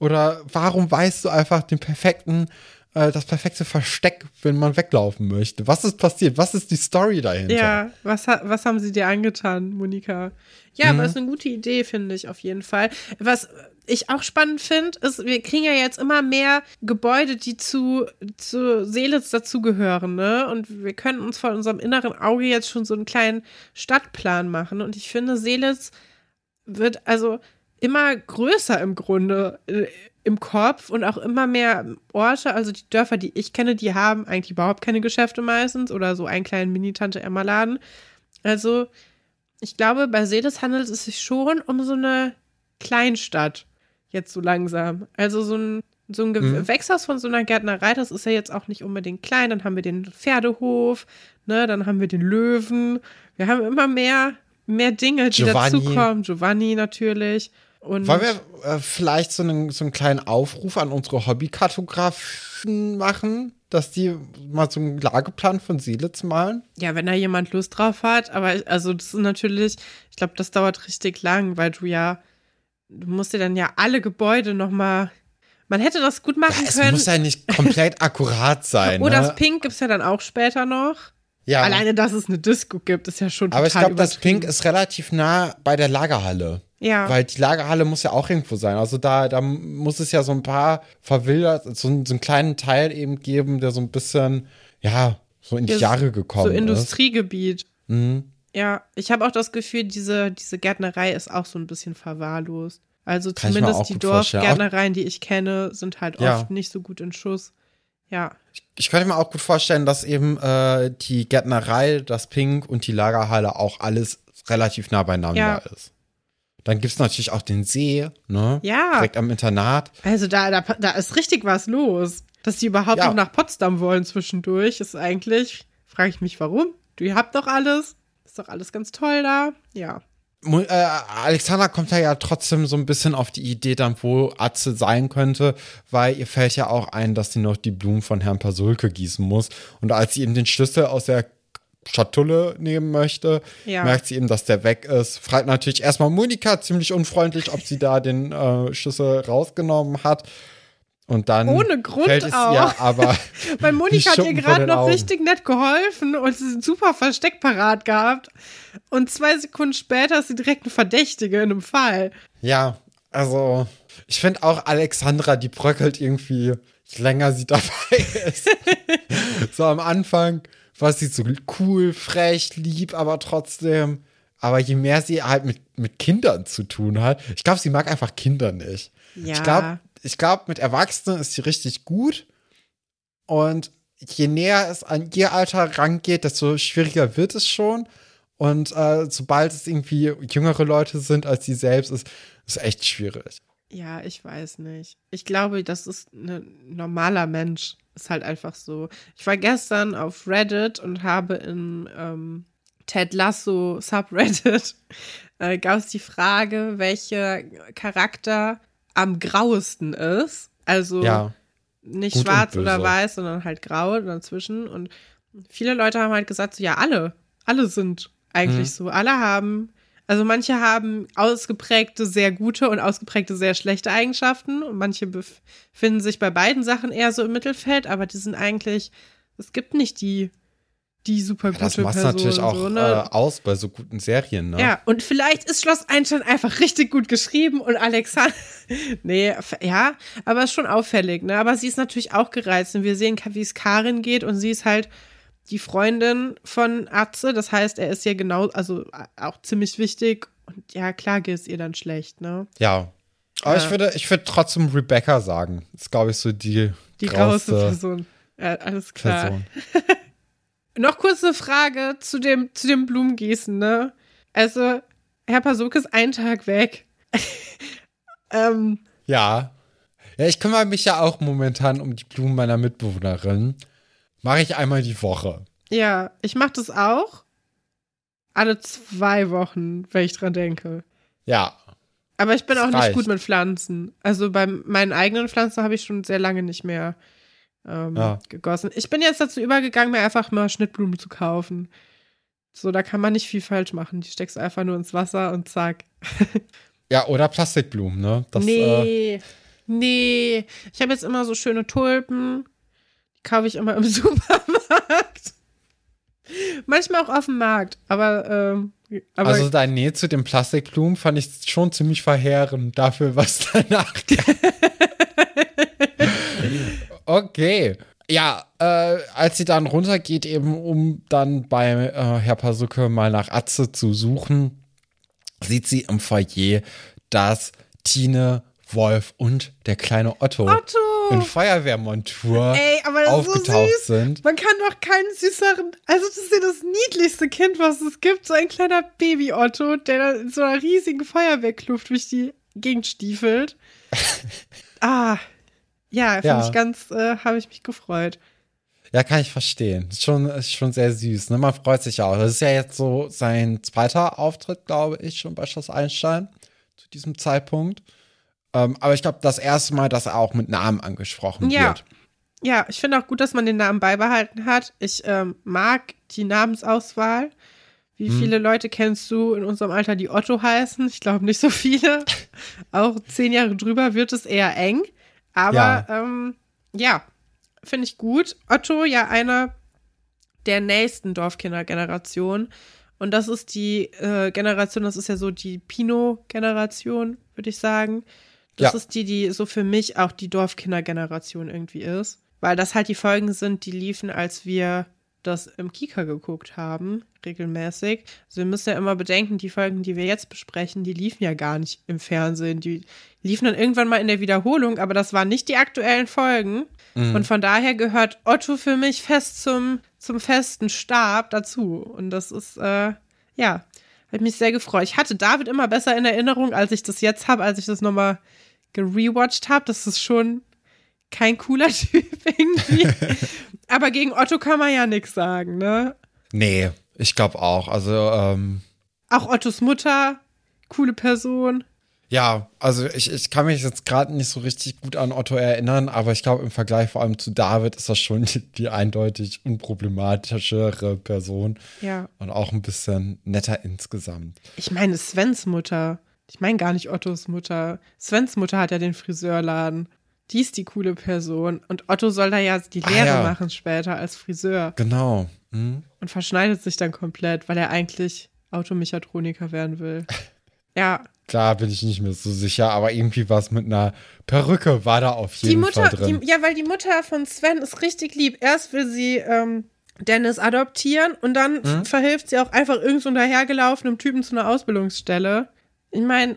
Oder warum weißt du einfach den perfekten, äh, das perfekte Versteck, wenn man weglaufen möchte? Was ist passiert? Was ist die Story dahinter? Ja, was, was haben sie dir angetan, Monika? Ja, Mhm. aber ist eine gute Idee, finde ich auf jeden Fall. Was ich auch spannend finde, ist, wir kriegen ja jetzt immer mehr Gebäude, die zu, zu Seelitz dazugehören, ne? Und wir können uns vor unserem inneren Auge jetzt schon so einen kleinen Stadtplan machen. Und ich finde, Seelitz wird also immer größer im Grunde äh, im Kopf und auch immer mehr Orte, also die Dörfer, die ich kenne, die haben eigentlich überhaupt keine Geschäfte meistens oder so einen kleinen Mini-Tante-Emma-Laden. Also ich glaube, bei Seeles handelt es sich schon um so eine Kleinstadt, jetzt so langsam. Also so ein, so ein Gewächshaus von so einer Gärtnerei, das ist ja jetzt auch nicht unbedingt klein. Dann haben wir den Pferdehof, ne, dann haben wir den Löwen. Wir haben immer mehr mehr Dinge, die Giovanni. dazukommen. Giovanni natürlich. Und Wollen wir äh, vielleicht so einen, so einen kleinen Aufruf an unsere Hobbykartografen machen, dass die mal so einen Lageplan von Seelitz malen? ja, wenn da jemand Lust drauf hat, aber also das ist natürlich, ich glaube, das dauert richtig lang, weil du ja, du musst dir dann ja alle Gebäude nochmal, man hätte das gut Ja, machen es können. muss ja nicht komplett akkurat sein. oh, ne? das Pink gibt's ja dann auch später noch. ja. Alleine, dass es eine Disco gibt, ist ja schon total Aber ich glaube, das. Pink ist relativ nah bei der Lagerhalle. Ja. Weil die Lagerhalle muss ja auch irgendwo sein. Also da, da muss es ja so ein paar verwildert, so, einen- so einen kleinen Teil eben geben, der so ein bisschen, ja, so in die Ja, Jahre gekommen so ist. Industriegebiet. Mhm. Ja, ich habe auch das Gefühl, diese, diese Gärtnerei ist auch so ein bisschen verwahrlost. Also Kann ich zumindest die. Dorfgärtnereien, die ich kenne, sind halt Ja. oft nicht so gut in Schuss. Ja, Ich könnte mir auch gut vorstellen, dass eben äh, die Gärtnerei, das Pink und die Lagerhalle auch alles relativ nah beieinander Ja. ist. Dann gibt es natürlich auch den See, ne? Ja. Direkt am Internat. also da, da, da ist richtig was los. Dass die überhaupt Ja. noch nach Potsdam wollen zwischendurch, ist eigentlich, frage ich mich, warum? Du habt doch alles. Ist doch alles ganz toll da. Ja. Äh, Alexander kommt da ja trotzdem so ein bisschen auf die Idee dann, wo Atze sein könnte, weil ihr fällt ja auch ein, dass sie noch die Blumen von Herrn Pasulke gießen muss. Und als sie eben den Schlüssel aus der Schatulle nehmen möchte, Ja. merkt sie eben, dass der weg ist. Fragt natürlich erstmal Monika ziemlich unfreundlich, ob sie da den äh, Schlüssel rausgenommen hat. Und dann Ohne Grund fällt es auch. ihr aber Weil Monika hat ihr gerade noch Augen. richtig nett geholfen und sie super Versteck parat gehabt. Und zwei Sekunden später ist sie direkt eine Verdächtige in einem Fall. Ja, also ich finde auch Alexandra, die bröckelt irgendwie, je länger sie dabei ist. so am Anfang war sie so cool, frech, lieb, aber trotzdem. Aber je mehr sie halt mit, mit Kindern zu tun hat, ich glaube, sie mag einfach Kinder nicht. Ja. Ich glaube, ich glaub, mit Erwachsenen ist sie richtig gut. Und je näher es an ihr Alter rangeht, desto schwieriger wird es schon. Und äh, sobald es irgendwie jüngere Leute sind als sie selbst, ist es echt schwierig. Ja, ich weiß nicht. Ich glaube, das ist ein normaler Mensch. Ist halt einfach so. Ich war gestern auf Reddit und habe in ähm, Ted Lasso Subreddit äh, gab es die Frage, welcher Charakter am grauesten ist. Also Ja. nicht Gut schwarz oder weiß, sondern halt grau dazwischen. Und viele Leute haben halt gesagt, so, ja, alle, alle sind eigentlich Mhm. so. Alle haben, also manche haben ausgeprägte sehr gute und ausgeprägte sehr schlechte Eigenschaften und manche befinden sich bei beiden Sachen eher so im Mittelfeld, aber die sind eigentlich, es gibt nicht die, die super gute Das macht natürlich auch so, äh, ne? aus bei so guten Serien, ne? Ja, und vielleicht ist Schloss Einstein einfach richtig gut geschrieben und Alexander. nee, ja, aber ist schon auffällig, ne? Aber sie ist natürlich auch gereizt und wir sehen, wie es Karin geht und sie ist halt die Freundin von Atze. Das heißt, er ist ja genau, also auch ziemlich wichtig und ja, klar geht es ihr dann schlecht, ne? Ja. Aber Ja. ich würde, ich würde trotzdem Rebecca sagen. Das ist, glaube ich, so die, Die grauste Person. Ja, alles klar. Noch kurze Frage zu dem, zu dem Blumengießen, ne? Also, Herr Pasuk ist einen Tag weg. ähm, Ja. Ja, ich kümmere mich ja auch momentan um die Blumen meiner Mitbewohnerin. Mache ich einmal die Woche. Ja, ich mache das auch. Alle zwei Wochen, wenn ich dran denke. Ja. Aber ich bin auch nicht reicht. gut mit Pflanzen. Also bei meinen eigenen Pflanzen habe ich schon sehr lange nicht mehr ähm, Ja. gegossen. Ich bin jetzt dazu übergegangen, mir einfach mal Schnittblumen zu kaufen. So, da kann man nicht viel falsch machen. Die steckst du einfach nur ins Wasser und zack. Ja, oder Plastikblumen, ne? Das, Äh, nee, nee. Ich habe jetzt immer so schöne Tulpen. Kaufe ich immer im Supermarkt. Manchmal auch auf dem Markt, aber, ähm, aber also dein Nähe zu den Plastikblumen fand ich schon ziemlich verheerend dafür, was danach okay. Ja, äh, als sie dann runtergeht, eben um dann bei äh, Herr Pasuke mal nach Atze zu suchen, sieht sie im Foyer, dass Tine, Wolf und der kleine Otto, Otto! In Feuerwehrmontur Ey, aber das ist so aufgetaucht süß. sind. Man kann doch keinen süßeren. Also, das ist ja das niedlichste Kind, was es gibt. So ein kleiner Baby-Otto, der da in so einer riesigen Feuerwehrkluft durch die Gegend stiefelt. ah. Ja, finde Ja. ich ganz, äh, habe ich mich gefreut. Ja, kann ich verstehen. Ist schon, ist schon sehr süß. Ne? Man freut sich auch. Das ist ja jetzt so sein zweiter Auftritt, glaube ich, schon bei Schloss Einstein zu diesem Zeitpunkt. Ähm, aber ich glaube, das erste Mal, dass er auch mit Namen angesprochen Ja. wird. Ja, ich finde auch gut, dass man den Namen beibehalten hat. Ich ähm, mag die Namensauswahl. Wie Hm. viele Leute kennst du in unserem Alter, die Otto heißen? Ich glaube nicht so viele. auch zehn Jahre drüber wird es eher eng. Aber Ja. ähm, ja finde ich gut. Otto, ja, einer der nächsten Dorfkindergeneration. Und das ist die äh, Generation, das ist ja so die Pino-Generation, würde ich sagen. Das Ja. ist die, die so für mich auch die Dorfkindergeneration irgendwie ist. Weil das halt die Folgen sind, die liefen, als wir das im Kika geguckt haben, regelmäßig. Also wir müssen ja immer bedenken, die Folgen, die wir jetzt besprechen, die liefen ja gar nicht im Fernsehen. Die liefen dann irgendwann mal in der Wiederholung, aber das waren nicht die aktuellen Folgen. Und von daher gehört Otto für mich fest zum, zum festen Stab dazu. Und das ist, äh, ja, hat mich sehr gefreut. Ich hatte David immer besser in Erinnerung, als ich das jetzt habe, als ich das nochmal gerewatcht habe. Das ist schon kein cooler Typ irgendwie. Aber gegen Otto kann man ja nichts sagen, ne? Nee, ich glaube auch. Also, ähm, Auch Ottos Mutter, coole Person. Ja, also ich, ich kann mich jetzt gerade nicht so richtig gut an Otto erinnern, aber ich glaube, im Vergleich vor allem zu David ist das schon die, die eindeutig unproblematischere Person Ja. und auch ein bisschen netter insgesamt. Ich meine, Svens Mutter. Ich meine gar nicht Ottos Mutter. Svens Mutter hat ja den Friseurladen. Die ist die coole Person. Und Otto soll da ja die Ah, Lehre ja. machen später als Friseur. Genau. Hm? Und verschneidet sich dann komplett, weil er eigentlich Automechatroniker werden will. Ja, Klar bin ich nicht mehr so sicher, aber irgendwie was mit einer Perücke war da auf jeden die Mutter, Fall drin. die, ja, weil die Mutter von Sven ist richtig lieb. Erst will sie ähm, Dennis adoptieren und dann f- verhilft sie auch einfach irgend so dahergelaufenem Typen zu einer Ausbildungsstelle. Ich meine,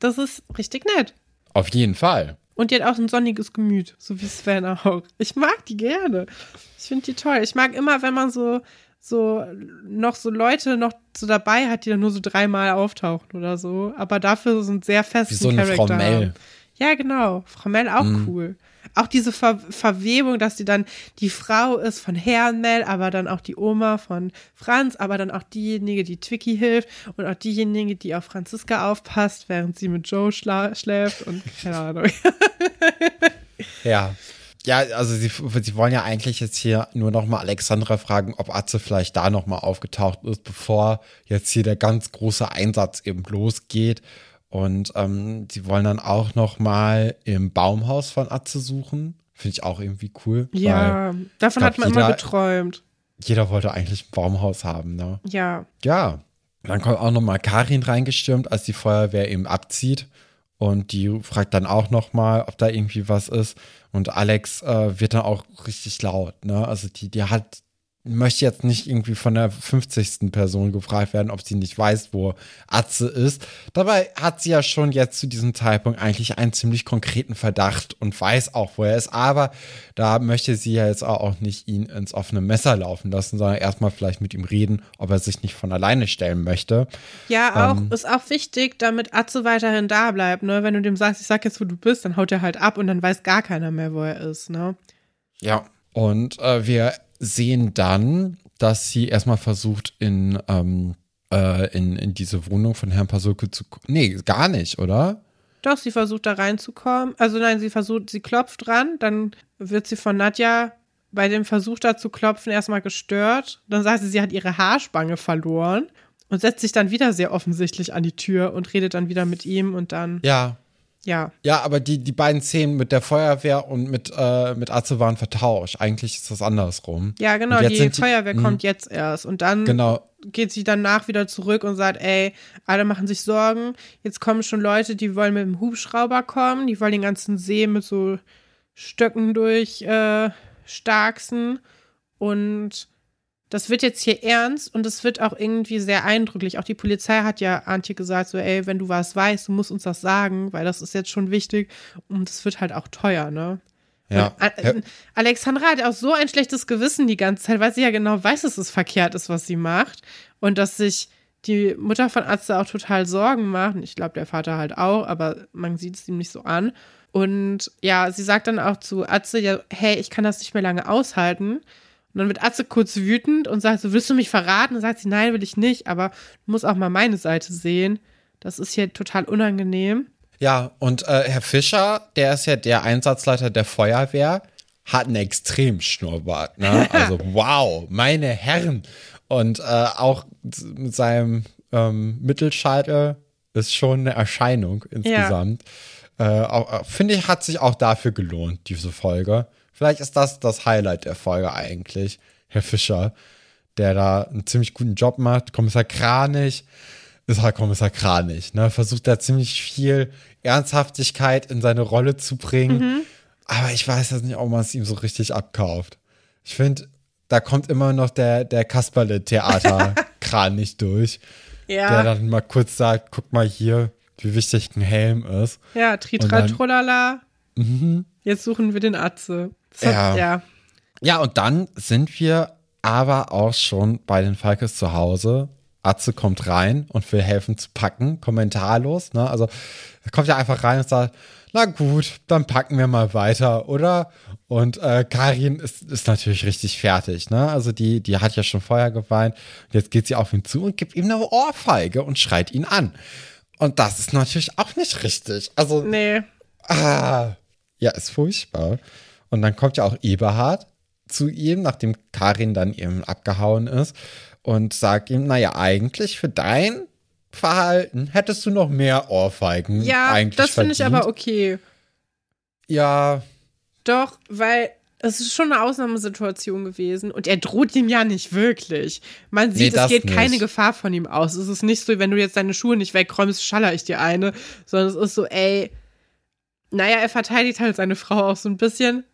das ist richtig nett. auf jeden Fall. Und die hat auch ein sonniges Gemüt, so wie Sven auch. Ich mag die gerne. Ich finde die toll. Ich mag immer, wenn man so, so noch so Leute noch so dabei hat, die dann nur so dreimal auftauchen oder so. Aber dafür so einen sehr festen Wie so eine Frau Charakter Mel. haben. Ja, genau. Frau Mel auch cool. Auch diese Ver Verwebung, dass die dann die Frau ist von Herrn Mel, aber dann auch die Oma von Franz, aber dann auch diejenige, die Twiki hilft und auch diejenige, die auf Franziska aufpasst, während sie mit Joe schläft und keine Ahnung. Ja. Ja, also sie, sie wollen ja eigentlich jetzt hier nur noch mal Alexandra fragen, ob Atze vielleicht da noch mal aufgetaucht ist, bevor jetzt hier der ganz große Einsatz eben losgeht. Und ähm, sie wollen dann auch noch mal im Baumhaus von Atze suchen. Finde ich auch irgendwie cool. Ja, davon glaub, hat man immer jeder- geträumt. Jeder wollte eigentlich ein Baumhaus haben, ne? Ja. Ja. Dann kommt auch noch mal Karin reingestürmt, als die Feuerwehr eben abzieht. Und die fragt dann auch noch mal, ob da irgendwie was ist. Und Alex äh, wird dann auch richtig laut. Ne? Also die, die hat, möchte jetzt nicht irgendwie von der 50. Person gefragt werden, ob sie nicht weiß, wo Atze ist. Dabei hat sie ja schon jetzt zu diesem Zeitpunkt eigentlich einen ziemlich konkreten Verdacht und weiß auch, wo er ist. Aber da möchte sie ja jetzt auch nicht ihn ins offene Messer laufen lassen, sondern erstmal vielleicht mit ihm reden, ob er sich nicht von alleine stellen möchte. Ja, auch, Ähm. ist auch wichtig, damit Atze weiterhin da bleibt, ne? Wenn du dem sagst, ich sag jetzt, wo du bist, dann haut er halt ab und dann weiß gar keiner mehr, wo er ist, ne? Ja. Und äh, wir sehen dann, dass sie erstmal versucht, in, ähm, äh, in, in diese Wohnung von Herrn Pasulke zu. Nee, gar nicht, oder? Doch, sie versucht da reinzukommen. Also nein, sie versucht, sie klopft dran, dann wird sie von Nadja bei dem Versuch da zu klopfen erstmal gestört. Dann sagt sie, sie hat ihre Haarspange verloren und setzt sich dann wieder sehr offensichtlich an die Tür und redet dann wieder mit ihm und dann, Ja. Ja. Ja, aber die, die beiden Szenen mit der Feuerwehr und mit, äh, mit Atze waren vertauscht. Eigentlich ist das andersrum. Ja, genau, die die- Feuerwehr Mhm. kommt jetzt erst. Und dann Genau. geht sie danach wieder zurück und sagt, ey, alle machen sich Sorgen. Jetzt kommen schon Leute, die wollen mit dem Hubschrauber kommen, die wollen den ganzen See mit so Stöcken durch äh, starksen. Und das wird jetzt hier ernst und es wird auch irgendwie sehr eindrücklich. Auch die Polizei hat ja Antje gesagt, so, ey, wenn du was weißt, du musst uns das sagen, weil das ist jetzt schon wichtig und es wird halt auch teuer, ne? Ja. Und, Alexandra hat auch so ein schlechtes Gewissen die ganze Zeit, weil sie ja genau weiß, dass es verkehrt ist, was sie macht. Und dass sich die Mutter von Atze auch total Sorgen macht. Und Ich glaube, der Vater halt auch, aber man sieht es ihm nicht so an. Und ja, sie sagt dann auch zu Atze, ja, hey, ich kann das nicht mehr lange aushalten. Und dann wird Atze kurz wütend und sagt so, willst du mich verraten? Und sagt sie, nein, will ich nicht, aber du musst auch mal meine Seite sehen. Das ist hier total unangenehm. Ja, und äh, Herr Fischer, der ist ja der Einsatzleiter der Feuerwehr, hat einen extrem Schnurrbart. Ne? Also wow, meine Herren. Und äh, auch mit seinem ähm, Mittelscheitel ist schon eine Erscheinung insgesamt. Ja. Äh, Finde ich, hat sich auch dafür gelohnt, diese Folge. Vielleicht ist das das Highlight der Folge eigentlich. Herr Fischer, der da einen ziemlich guten Job macht. Kommissar Kranich ist halt Kommissar Kranich. Ne? Versucht da ziemlich viel Ernsthaftigkeit in seine Rolle zu bringen. Mhm. Aber ich weiß jetzt nicht, ob man es ihm so richtig abkauft. Ich finde, da kommt immer noch der, der Kasperle-Theater-Kran nicht durch. Ja. Der dann mal kurz sagt, guck mal hier, wie wichtig ein Helm ist. Ja, Tritra Trollala. Mhm. Jetzt suchen wir den Atze. Ja. ja. Ja, und dann sind wir aber auch schon bei den Falkes zu Hause. Atze kommt rein und will helfen zu packen, kommentarlos. Ne? Also er kommt ja einfach rein und sagt, na gut, dann packen wir mal weiter, oder? Und äh, Karin ist, ist natürlich richtig fertig, ne? Also die, die hat ja schon vorher geweint. Jetzt geht sie auf ihn zu und gibt ihm eine Ohrfeige und schreit ihn an. Und das ist natürlich auch nicht richtig. Also. Nee. Ah, ja, ist furchtbar. Und dann kommt ja auch Eberhard zu ihm, nachdem Karin dann eben abgehauen ist und sagt ihm, naja, eigentlich für dein Verhalten hättest du noch mehr Ohrfeigen. Ja, eigentlich das finde ich aber okay. Ja. Doch, weil es ist schon eine Ausnahmesituation gewesen und er droht ihm ja nicht wirklich. Man sieht, nee, es geht nicht. keine Gefahr von ihm aus. Es ist nicht so, wenn du jetzt deine Schuhe nicht wegräumst, schaller ich dir eine, sondern es ist so, ey, naja, er verteidigt halt seine Frau auch so ein bisschen.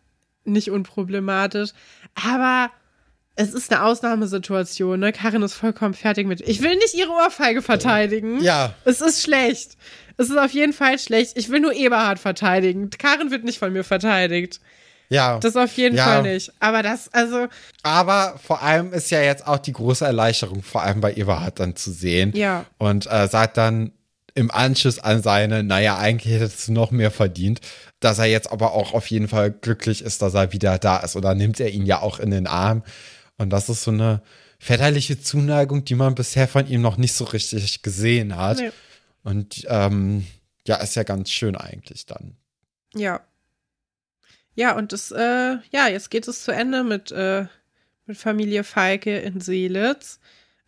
Nicht unproblematisch. Aber es ist eine Ausnahmesituation, ne? Karin ist vollkommen fertig mit. Ich will nicht ihre Ohrfeige verteidigen. Ja. Es ist schlecht. Es ist auf jeden Fall schlecht. Ich will nur Eberhard verteidigen. Karin wird nicht von mir verteidigt. Ja. Das auf jeden ja. Fall nicht. Aber das, also. Aber vor allem ist ja jetzt auch die große Erleichterung, vor allem bei Eberhard dann zu sehen. Ja. Und äh, sagt dann im Anschluss an seine, naja, eigentlich hättest du noch mehr verdient, dass er jetzt aber auch auf jeden Fall glücklich ist, dass er wieder da ist. Oder nimmt er ihn ja auch in den Arm. Und das ist so eine väterliche Zuneigung, die man bisher von ihm noch nicht so richtig gesehen hat. Nee. Und ähm, ja, ist ja ganz schön eigentlich dann. Ja. Ja, und das, äh, ja, jetzt geht es zu Ende mit, äh, mit Familie Falke in Seelitz.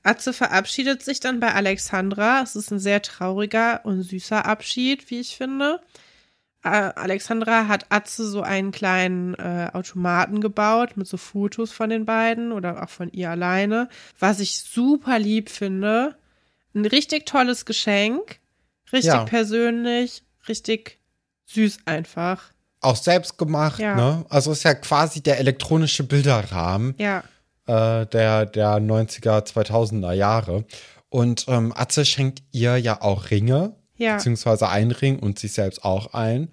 Atze verabschiedet sich dann bei Alexandra. Es ist ein sehr trauriger und süßer Abschied, wie ich finde. Alexandra hat Atze so einen kleinen äh, Automaten gebaut mit so Fotos von den beiden oder auch von ihr alleine, was ich super lieb finde. Ein richtig tolles Geschenk, richtig ja. persönlich, richtig süß einfach. Auch selbst gemacht, ja. ne? Also ist ja quasi der elektronische Bilderrahmen ja. Äh, der, der 90er, 2000er Jahre. Und ähm, Atze schenkt ihr ja auch Ringe ja. beziehungsweise ein Ring und sich selbst auch ein.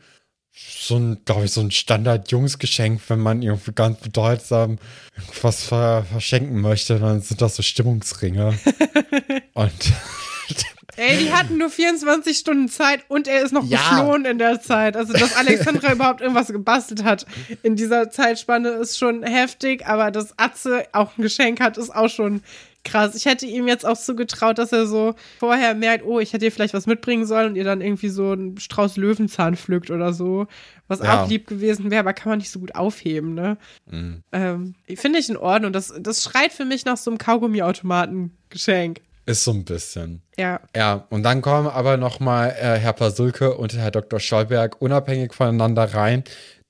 So ein, glaube ich, so ein Standard-Jungsgeschenk, wenn man irgendwie ganz bedeutsam was ver verschenken möchte, dann sind das so Stimmungsringe. und Ey, die hatten nur 24 Stunden Zeit und er ist noch ja. geflohen in der Zeit. Also, dass Alexandra überhaupt irgendwas gebastelt hat in dieser Zeitspanne ist schon heftig, aber dass Atze auch ein Geschenk hat, ist auch schon krass. Ich hätte ihm jetzt auch so getraut, dass er so vorher merkt, oh, ich hätte ihr vielleicht was mitbringen sollen und ihr dann irgendwie so einen Strauß Löwenzahn pflückt oder so. Was ja. auch lieb gewesen wäre, aber kann man nicht so gut aufheben, ne? Mhm. Ähm, Finde ich in Ordnung. Das, das schreit für mich nach so einem Kaugummi-Automaten-Geschenk. Ist so ein bisschen. Ja. Ja, und dann kommen aber noch mal äh, Herr Pasulke und Herr Dr. Stolberg unabhängig voneinander rein,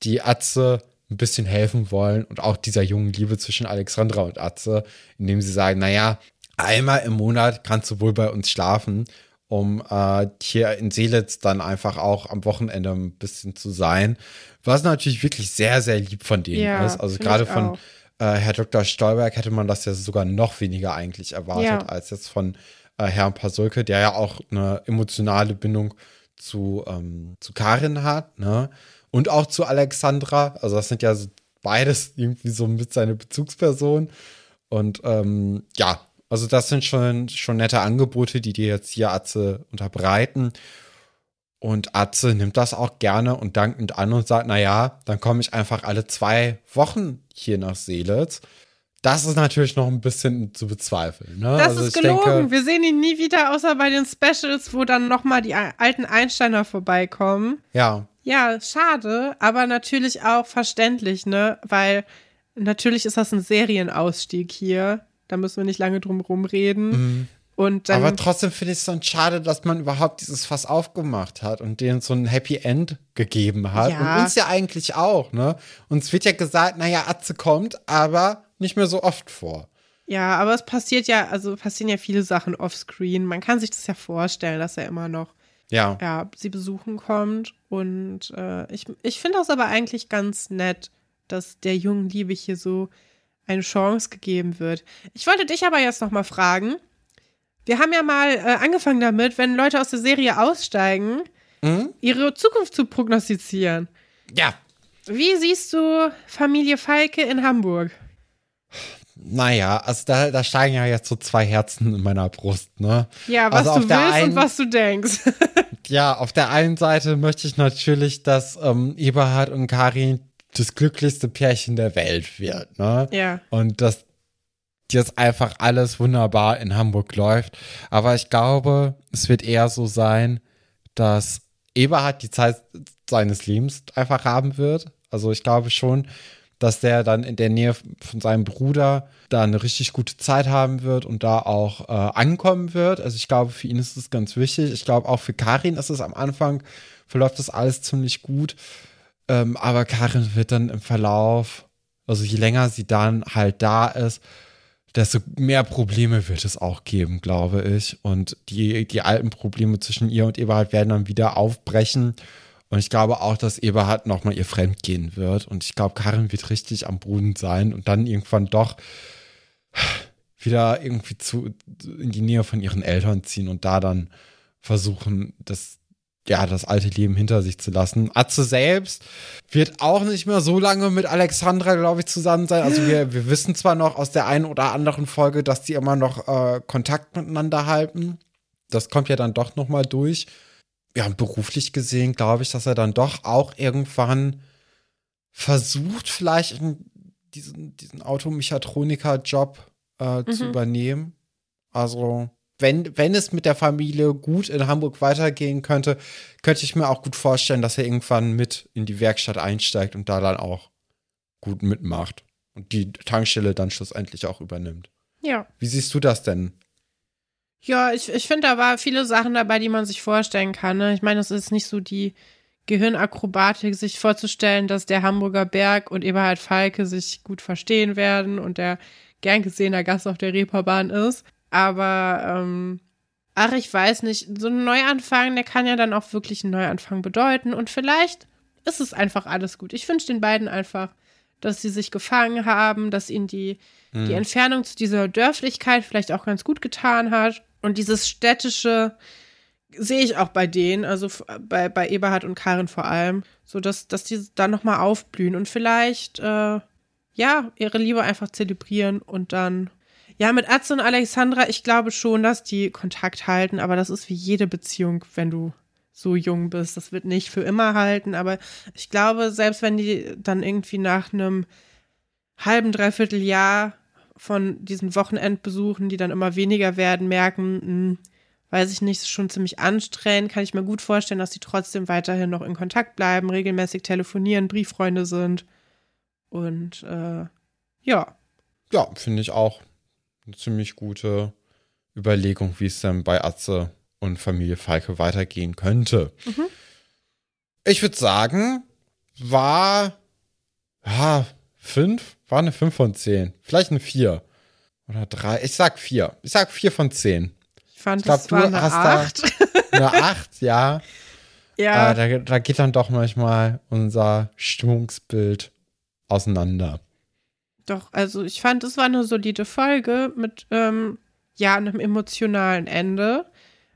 die Atze ein bisschen helfen wollen und auch dieser jungen Liebe zwischen Alexandra und Atze, indem sie sagen, naja, einmal im Monat kannst du wohl bei uns schlafen, um äh, hier in Seelitz dann einfach auch am Wochenende ein bisschen zu sein. Was natürlich wirklich sehr, sehr lieb von denen ja, ist. Also gerade von äh, Herr Dr. Stolberg hätte man das ja sogar noch weniger eigentlich erwartet, ja. als jetzt von äh, Herrn Pasulke, der ja auch eine emotionale Bindung zu, ähm, zu Karin hat, ne? und auch zu Alexandra. Also das sind ja beides irgendwie so mit seine Bezugsperson. Und ähm, ja, also das sind schon, schon nette Angebote, die dir jetzt hier Atze unterbreiten. Und Atze nimmt das auch gerne und dankend an und sagt, naja, dann komme ich einfach alle zwei Wochen hier nach Seelitz. Das ist natürlich noch ein bisschen zu bezweifeln. Ne? Das also ist gelogen. Denke, Wir sehen ihn nie wieder, außer bei den Specials, wo dann nochmal die alten Einsteiner vorbeikommen. Ja. Ja, schade, aber natürlich auch verständlich, ne? Weil natürlich ist das ein Serienausstieg hier. Da müssen wir nicht lange drum rumreden. Mhm. Und dann, Aber trotzdem finde ich es dann schade, dass man überhaupt dieses Fass aufgemacht hat und denen so ein Happy End gegeben hat. Ja. Und uns ja eigentlich auch, ne? Uns wird ja gesagt, naja, Atze kommt, aber nicht mehr so oft vor. Ja, aber es passiert ja, also passieren ja viele Sachen offscreen. Man kann sich das ja vorstellen, dass er immer noch ja, ja sie besuchen kommt. Und äh, ich, ich finde das aber eigentlich ganz nett, dass der jungen Liebe hier so eine Chance gegeben wird. Ich wollte dich aber jetzt noch mal fragen, wir haben ja mal äh, angefangen damit, wenn Leute aus der Serie aussteigen, mhm. ihre Zukunft zu prognostizieren. Ja. Wie siehst du Familie Falke in Hamburg? Naja, also da, da steigen ja jetzt so zwei Herzen in meiner Brust, ne? Ja, was also du willst einen, und was du denkst. ja, auf der einen Seite möchte ich natürlich, dass ähm, Eberhard und Karin das glücklichste Pärchen der Welt wird, ne? Ja. Und dass jetzt einfach alles wunderbar in Hamburg läuft. Aber ich glaube, es wird eher so sein, dass Eberhard die Zeit seines Lebens einfach haben wird. Also ich glaube schon, dass der dann in der Nähe von seinem Bruder da eine richtig gute Zeit haben wird und da auch äh, ankommen wird. Also ich glaube, für ihn ist es ganz wichtig. Ich glaube, auch für Karin ist es am Anfang, verläuft das alles ziemlich gut. Ähm, aber Karin wird dann im Verlauf, also je länger sie dann halt da ist, desto mehr Probleme wird es auch geben, glaube ich. Und die, die alten Probleme zwischen ihr und Eberhard werden dann wieder aufbrechen. Und ich glaube auch, dass Eberhard nochmal ihr fremd gehen wird. Und ich glaube, Karin wird richtig am Boden sein und dann irgendwann doch wieder irgendwie zu, in die Nähe von ihren Eltern ziehen und da dann versuchen, das ja, das alte Leben hinter sich zu lassen. Atze selbst wird auch nicht mehr so lange mit Alexandra, glaube ich, zusammen sein. Also wir, wir wissen zwar noch aus der einen oder anderen Folge, dass die immer noch äh, Kontakt miteinander halten. Das kommt ja dann doch noch mal durch. Ja, beruflich gesehen glaube ich, dass er dann doch auch irgendwann versucht, vielleicht diesen, diesen Automechatroniker-Job äh, mhm. zu übernehmen. Also wenn, wenn es mit der Familie gut in Hamburg weitergehen könnte, könnte ich mir auch gut vorstellen, dass er irgendwann mit in die Werkstatt einsteigt und da dann auch gut mitmacht und die Tankstelle dann schlussendlich auch übernimmt. Ja. Wie siehst du das denn? Ja, ich, ich finde, da war viele Sachen dabei, die man sich vorstellen kann. Ne? Ich meine, es ist nicht so die Gehirnakrobatik, sich vorzustellen, dass der Hamburger Berg und Eberhard Falke sich gut verstehen werden und der gern gesehener Gast auf der Reeperbahn ist. Aber, ähm, ach, ich weiß nicht, so ein Neuanfang, der kann ja dann auch wirklich einen Neuanfang bedeuten. Und vielleicht ist es einfach alles gut. Ich wünsche den beiden einfach, dass sie sich gefangen haben, dass ihnen die, mhm. die Entfernung zu dieser Dörflichkeit vielleicht auch ganz gut getan hat. Und dieses städtische sehe ich auch bei denen, also bei, bei Eberhard und Karin vor allem, so dass, dass die dann nochmal aufblühen und vielleicht, äh, ja, ihre Liebe einfach zelebrieren und dann ja, mit Atze und Alexandra, ich glaube schon, dass die Kontakt halten, aber das ist wie jede Beziehung, wenn du so jung bist. Das wird nicht für immer halten, aber ich glaube, selbst wenn die dann irgendwie nach einem halben, dreiviertel Jahr von diesen Wochenendbesuchen, die dann immer weniger werden, merken, mh, hm, weiß ich nicht, ist schon ziemlich anstrengend, kann ich mir gut vorstellen, dass sie trotzdem weiterhin noch in Kontakt bleiben, regelmäßig telefonieren, Brieffreunde sind. Und äh, ja. Ja, finde ich auch eine ziemlich gute Überlegung, wie es dann bei Atze und Familie Falke weitergehen könnte. Mhm. Ich würde sagen, war ja, fünf, war eine fünf von zehn. Vielleicht eine vier. Oder drei. Ich sag vier. Ich sag vier von zehn. Ich fand, ich glaub, das war eine acht. eine acht, ja. Ja. Äh, da, da geht dann doch manchmal unser Stimmungsbild auseinander. Doch, also ich fand, es war eine solide Folge mit, ähm, ja, einem emotionalen Ende.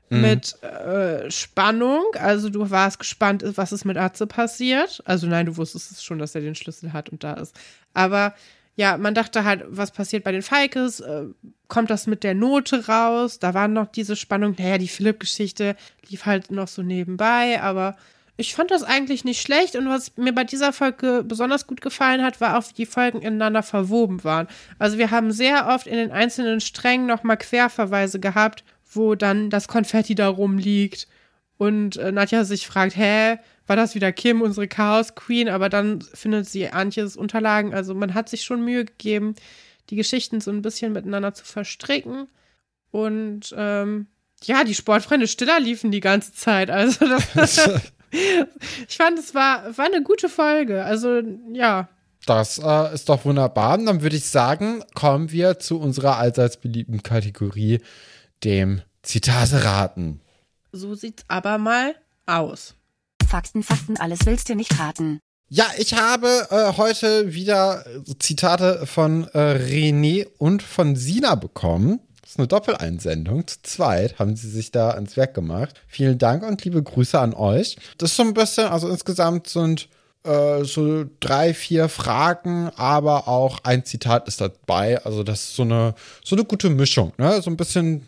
Mhm. Mit äh, Spannung. Also du warst gespannt, was ist mit Atze passiert. Also nein, du wusstest es schon, dass er den Schlüssel hat und da ist. Aber ja, man dachte halt, was passiert bei den Falkes? Äh, kommt das mit der Note raus? Da war noch diese Spannung. Naja, die Philipp-Geschichte lief halt noch so nebenbei, aber ich fand das eigentlich nicht schlecht. Und was mir bei dieser Folge besonders gut gefallen hat, war auch, wie die Folgen ineinander verwoben waren. Also wir haben sehr oft in den einzelnen Strängen nochmal Querverweise gehabt, wo dann das Konfetti da rumliegt und äh, Nadja sich fragt, hä, war das wieder Kim, unsere Chaos Queen? Aber dann findet sie Antjes Unterlagen. Also man hat sich schon Mühe gegeben, die Geschichten so ein bisschen miteinander zu verstricken. Und ähm, ja, die Sportfreunde Stiller liefen die ganze Zeit. Also das, ich fand, es war, war eine gute Folge. Also ja. Das äh, ist doch wunderbar. Und dann würde ich sagen, kommen wir zu unserer allseits beliebten Kategorie, dem Zitate raten. So sieht's aber mal aus. Fakten, Fakten, alles willst du nicht raten. Ja, ich habe äh, heute wieder Zitate von äh, René und von Sina bekommen. Das ist eine Doppeleinsendung. Zu zweit haben sie sich da ans Werk gemacht. Vielen Dank und liebe Grüße an euch. Das ist so ein bisschen, also insgesamt sind äh, so drei, vier Fragen, aber auch ein Zitat ist dabei. Also das ist so eine, so eine gute Mischung. Ne? So ein bisschen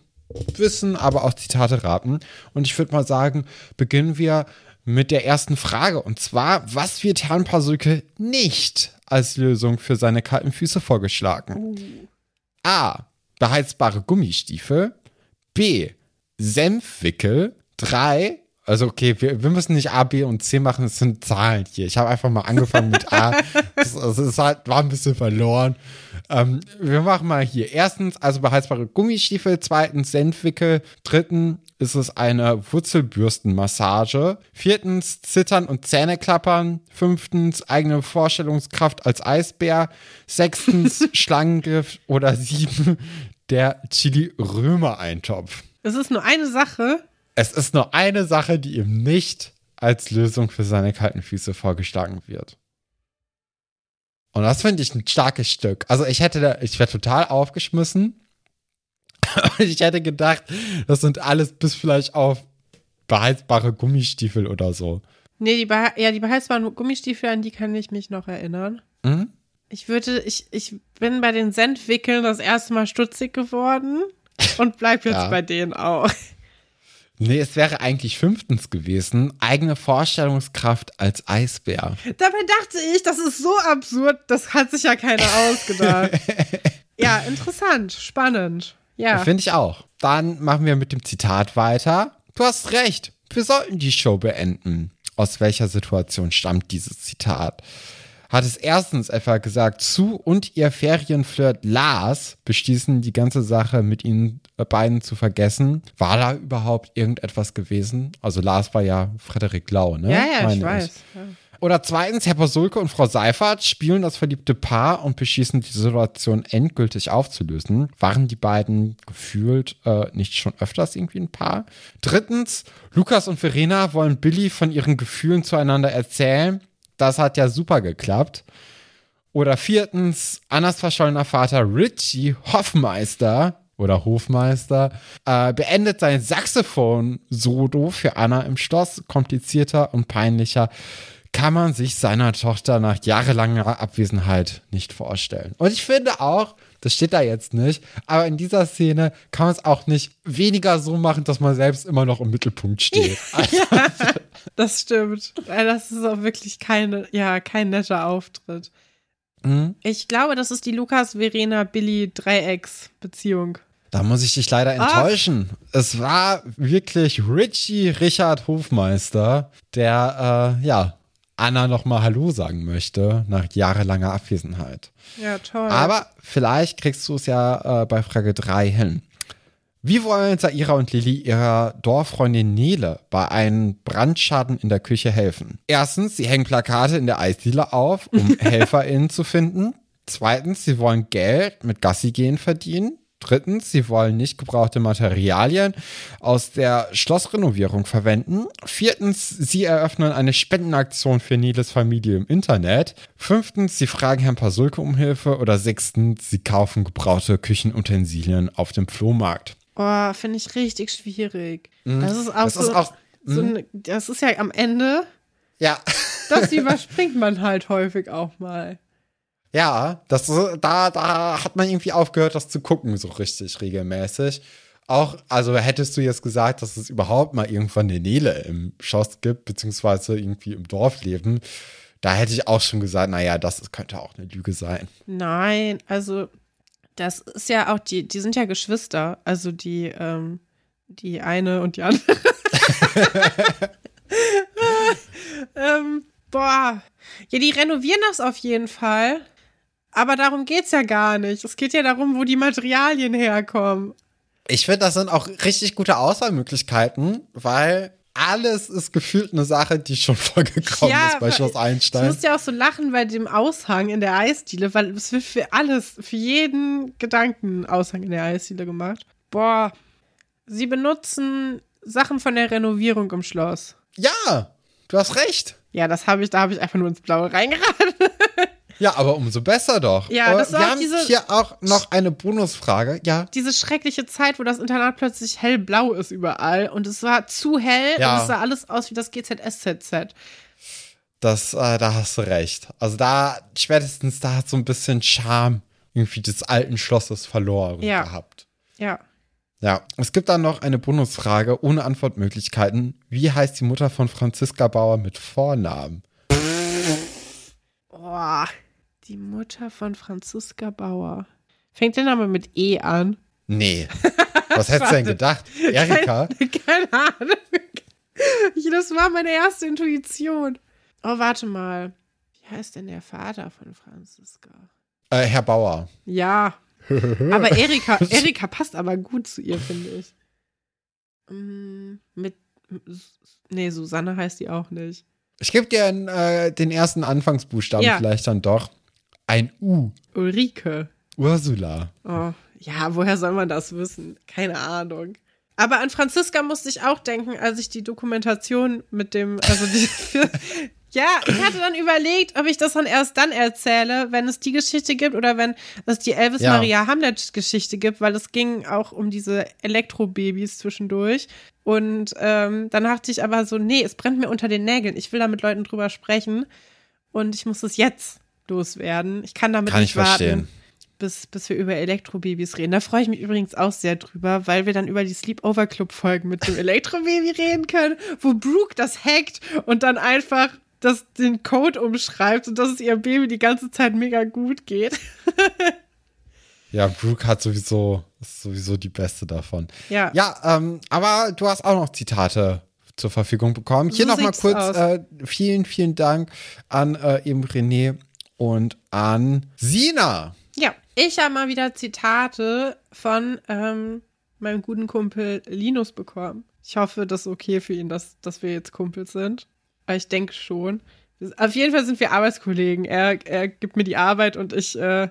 Wissen, aber auch Zitate raten. Und ich würde mal sagen, beginnen wir mit der ersten Frage. Und zwar, was wird Herrn Pasulke nicht als Lösung für seine kalten Füße vorgeschlagen? Uh. A. Beheizbare Gummistiefel. B. Senfwickel. 3. Also okay, wir, wir müssen nicht A, B und C machen, es sind Zahlen hier. Ich habe einfach mal angefangen mit A. Es, es halt, war ein bisschen verloren. Ähm, wir machen mal hier. Erstens, also beheizbare Gummistiefel. Zweitens, Senfwickel. Drittens ist es eine Wurzelbürstenmassage. Viertens, Zittern und Zähneklappern. Fünftens, eigene Vorstellungskraft als Eisbär. Sechstens, Schlangengriff. Oder sieben, der Chili-Römer-Eintopf. Es ist nur eine Sache. Es ist nur eine Sache, die ihm nicht als Lösung für seine kalten Füße vorgeschlagen wird. Und das finde ich ein starkes Stück. Also ich hätte da, ich wäre total aufgeschmissen. Ich hätte gedacht, das sind alles bis vielleicht auf beheizbare Gummistiefel oder so. Nee, die, Behe ja, die beheizbaren Gummistiefel, an die kann ich mich noch erinnern. Mhm. Ich würde, ich, ich bin bei den Sendwickeln das erste Mal stutzig geworden und bleib jetzt ja. bei denen auch. Nee, es wäre eigentlich fünftens gewesen. Eigene Vorstellungskraft als Eisbär. Dabei dachte ich, das ist so absurd, das hat sich ja keiner ausgedacht. ja, interessant, spannend. Ja. Finde ich auch. Dann machen wir mit dem Zitat weiter. Du hast recht, wir sollten die Show beenden. Aus welcher Situation stammt dieses Zitat? hat es erstens etwa gesagt, Sue und ihr Ferienflirt Lars beschließen, die ganze Sache mit ihnen beiden zu vergessen. War da überhaupt irgendetwas gewesen? Also Lars war ja Frederik Lau, ne? Ja, ja, Meine ich weiß. Ja. Oder zweitens, Herr Pasulke und Frau Seifert spielen das verliebte Paar und beschließen, die Situation endgültig aufzulösen. Waren die beiden gefühlt äh, nicht schon öfters irgendwie ein Paar? Drittens, Lukas und Verena wollen Billy von ihren Gefühlen zueinander erzählen das hat ja super geklappt. Oder viertens, Annas verschollener Vater Richie Hoffmeister oder Hofmeister äh, beendet sein Saxophon-Solo für Anna im Schloss. Komplizierter und peinlicher kann man sich seiner Tochter nach jahrelanger Abwesenheit nicht vorstellen. Und ich finde auch, das steht da jetzt nicht, aber in dieser Szene kann man es auch nicht weniger so machen, dass man selbst immer noch im Mittelpunkt steht. ja, das stimmt. Das ist auch wirklich keine, ja, kein netter Auftritt. Mhm. Ich glaube, das ist die Lukas-Verena-Billy-Dreiecks-Beziehung. Da muss ich dich leider enttäuschen. Ach. Es war wirklich Richie Richard Hofmeister, der, äh, ja, Anna nochmal Hallo sagen möchte nach jahrelanger Abwesenheit. Ja, toll. Aber vielleicht kriegst du es ja äh, bei Frage 3 hin. Wie wollen Saira und Lilly ihrer Dorffreundin Nele bei einem Brandschaden in der Küche helfen? Erstens, sie hängen Plakate in der Eisdiele auf, um HelferInnen zu finden. Zweitens, sie wollen Geld mit Gassi gehen verdienen. Drittens, sie wollen nicht gebrauchte Materialien aus der Schlossrenovierung verwenden. Viertens, sie eröffnen eine Spendenaktion für Niles Familie im Internet. Fünftens, sie fragen Herrn Pasulke um Hilfe. Oder sechstens, sie kaufen gebrauchte Küchenutensilien auf dem Flohmarkt. Oh, finde ich richtig schwierig. Mhm. Das ist auch das so. Ist auch, so mhm. ein, das ist ja am Ende. Ja. Das überspringt man halt häufig auch mal. Ja, das, da, da hat man irgendwie aufgehört, das zu gucken, so richtig regelmäßig. Auch, also hättest du jetzt gesagt, dass es überhaupt mal irgendwann eine Nele im Schoss gibt, beziehungsweise irgendwie im Dorf leben, da hätte ich auch schon gesagt, naja, das könnte auch eine Lüge sein. Nein, also das ist ja auch, die, die sind ja Geschwister. Also die, ähm, die eine und die andere. ähm, boah. Ja, die renovieren das auf jeden Fall. Aber darum geht's ja gar nicht. Es geht ja darum, wo die Materialien herkommen. Ich finde, das sind auch richtig gute Auswahlmöglichkeiten, weil alles ist gefühlt eine Sache, die schon vorgekommen Ja, ist bei Schloss Ich Einstein. musste ja auch so lachen bei dem Aushang in der Eisdiele, weil es wird für alles, für jeden Gedanken Aushang in der Eisdiele gemacht. Boah, sie benutzen Sachen von der Renovierung im Schloss. Ja, du hast recht. Ja, das habe ich, da habe ich einfach nur ins Blaue reingeraten. Ja, aber umso besser doch. Ja, das war Wir auch haben diese- hier auch noch eine Bonusfrage. Ja, Diese schreckliche Zeit, wo das Internat plötzlich hellblau ist überall und es war zu hell Ja. und es sah alles aus wie das GZSZZ. das, äh, da hast du recht. Also da, spätestens da hat so ein bisschen Charme irgendwie des alten Schlosses verloren Ja. gehabt. Ja. Ja, es gibt dann noch eine Bonusfrage ohne Antwortmöglichkeiten. Wie heißt die Mutter von Franziska Bauer mit Vornamen? Boah, die Mutter von Franziska Bauer. Fängt der Name mit E an? Nee. Was hättest du denn gedacht? Erika? Keine Ahnung. Ich- Das war meine erste Intuition. Oh, warte mal. Wie heißt denn der Vater von Franziska? Äh, Herr Bauer. Ja. Aber Erika, Erika passt aber gut zu ihr, finde ich. Mm, Mit. Nee, Susanne heißt die auch nicht. Ich gebe dir äh, den ersten Anfangsbuchstaben Ja. vielleicht dann doch. Ein U. Ulrike. Ursula. Oh, ja, woher soll man das wissen? Keine Ahnung. Aber an Franziska musste ich auch denken, als ich die Dokumentation mit dem, also die, ja, ich hatte dann überlegt, ob ich das dann erst dann erzähle, wenn es die Geschichte gibt oder wenn es die Elvis Ja. Maria Hamlet Geschichte gibt, weil es ging auch um diese Elektrobabys zwischendurch. Und ähm, dann dachte ich aber so, nee, es brennt mir unter den Nägeln. Ich will da mit Leuten drüber sprechen und ich muss es jetzt loswerden. Ich kann damit Kann nicht ich verstehen. warten bis, bis wir über Elektrobabys reden. Da freue ich mich übrigens auch sehr drüber, weil wir dann über die Sleepover Club Folgen mit dem Elektrobaby reden können, wo Brooke das hackt und dann einfach das, den Code umschreibt und dass es ihrem Baby die ganze Zeit mega gut geht. Ja, Brooke hat sowieso, ist sowieso die beste davon. Ja. Ja, ähm, aber du hast auch noch Zitate zur Verfügung bekommen. Hier So noch mal sieht's kurz äh, vielen, vielen Dank an äh, eben René und an Sina. Ja, ich habe mal wieder Zitate von ähm, meinem guten Kumpel Linus bekommen. Ich hoffe, das ist okay für ihn, dass, dass wir jetzt Kumpels sind. Aber ich denke schon. Auf jeden Fall sind wir Arbeitskollegen. Er, er gibt mir die Arbeit und ich äh,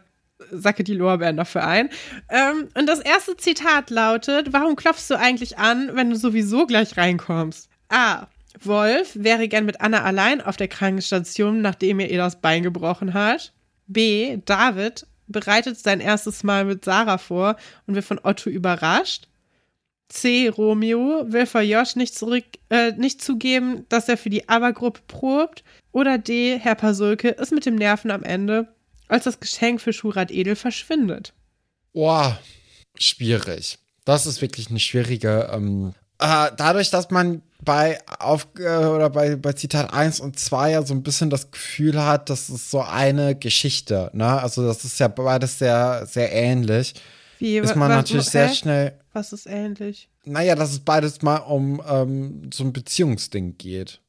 sacke die Lorbeeren dafür ein. Ähm, und das erste Zitat lautet: Warum klopfst du eigentlich an, wenn du sowieso gleich reinkommst? A. Wolf wäre gern mit Anna allein auf der Krankenstation, nachdem er ihr das Bein gebrochen hat. B. David bereitet sein erstes Mal mit Sarah vor und wird von Otto überrascht. C. Romeo will vor Josh nicht, zurück, äh, nicht zugeben, dass er für die ABBA-Gruppe probt. Oder D. Herr Pasulke ist mit dem Nerven am Ende, als das Geschenk für Schurat Edel verschwindet. Boah, schwierig. Das ist wirklich eine schwierige. Ähm, äh, dadurch, dass man bei auf äh, oder bei, bei Zitat 1 und 2 ja so ein bisschen das Gefühl hat, das ist so eine Geschichte, ne? Also das ist ja beides sehr, sehr ähnlich. Wie, Ist man wa- natürlich sehr schnell. Was ist ähnlich? Naja, dass es beides mal um ähm, so ein Beziehungsding geht.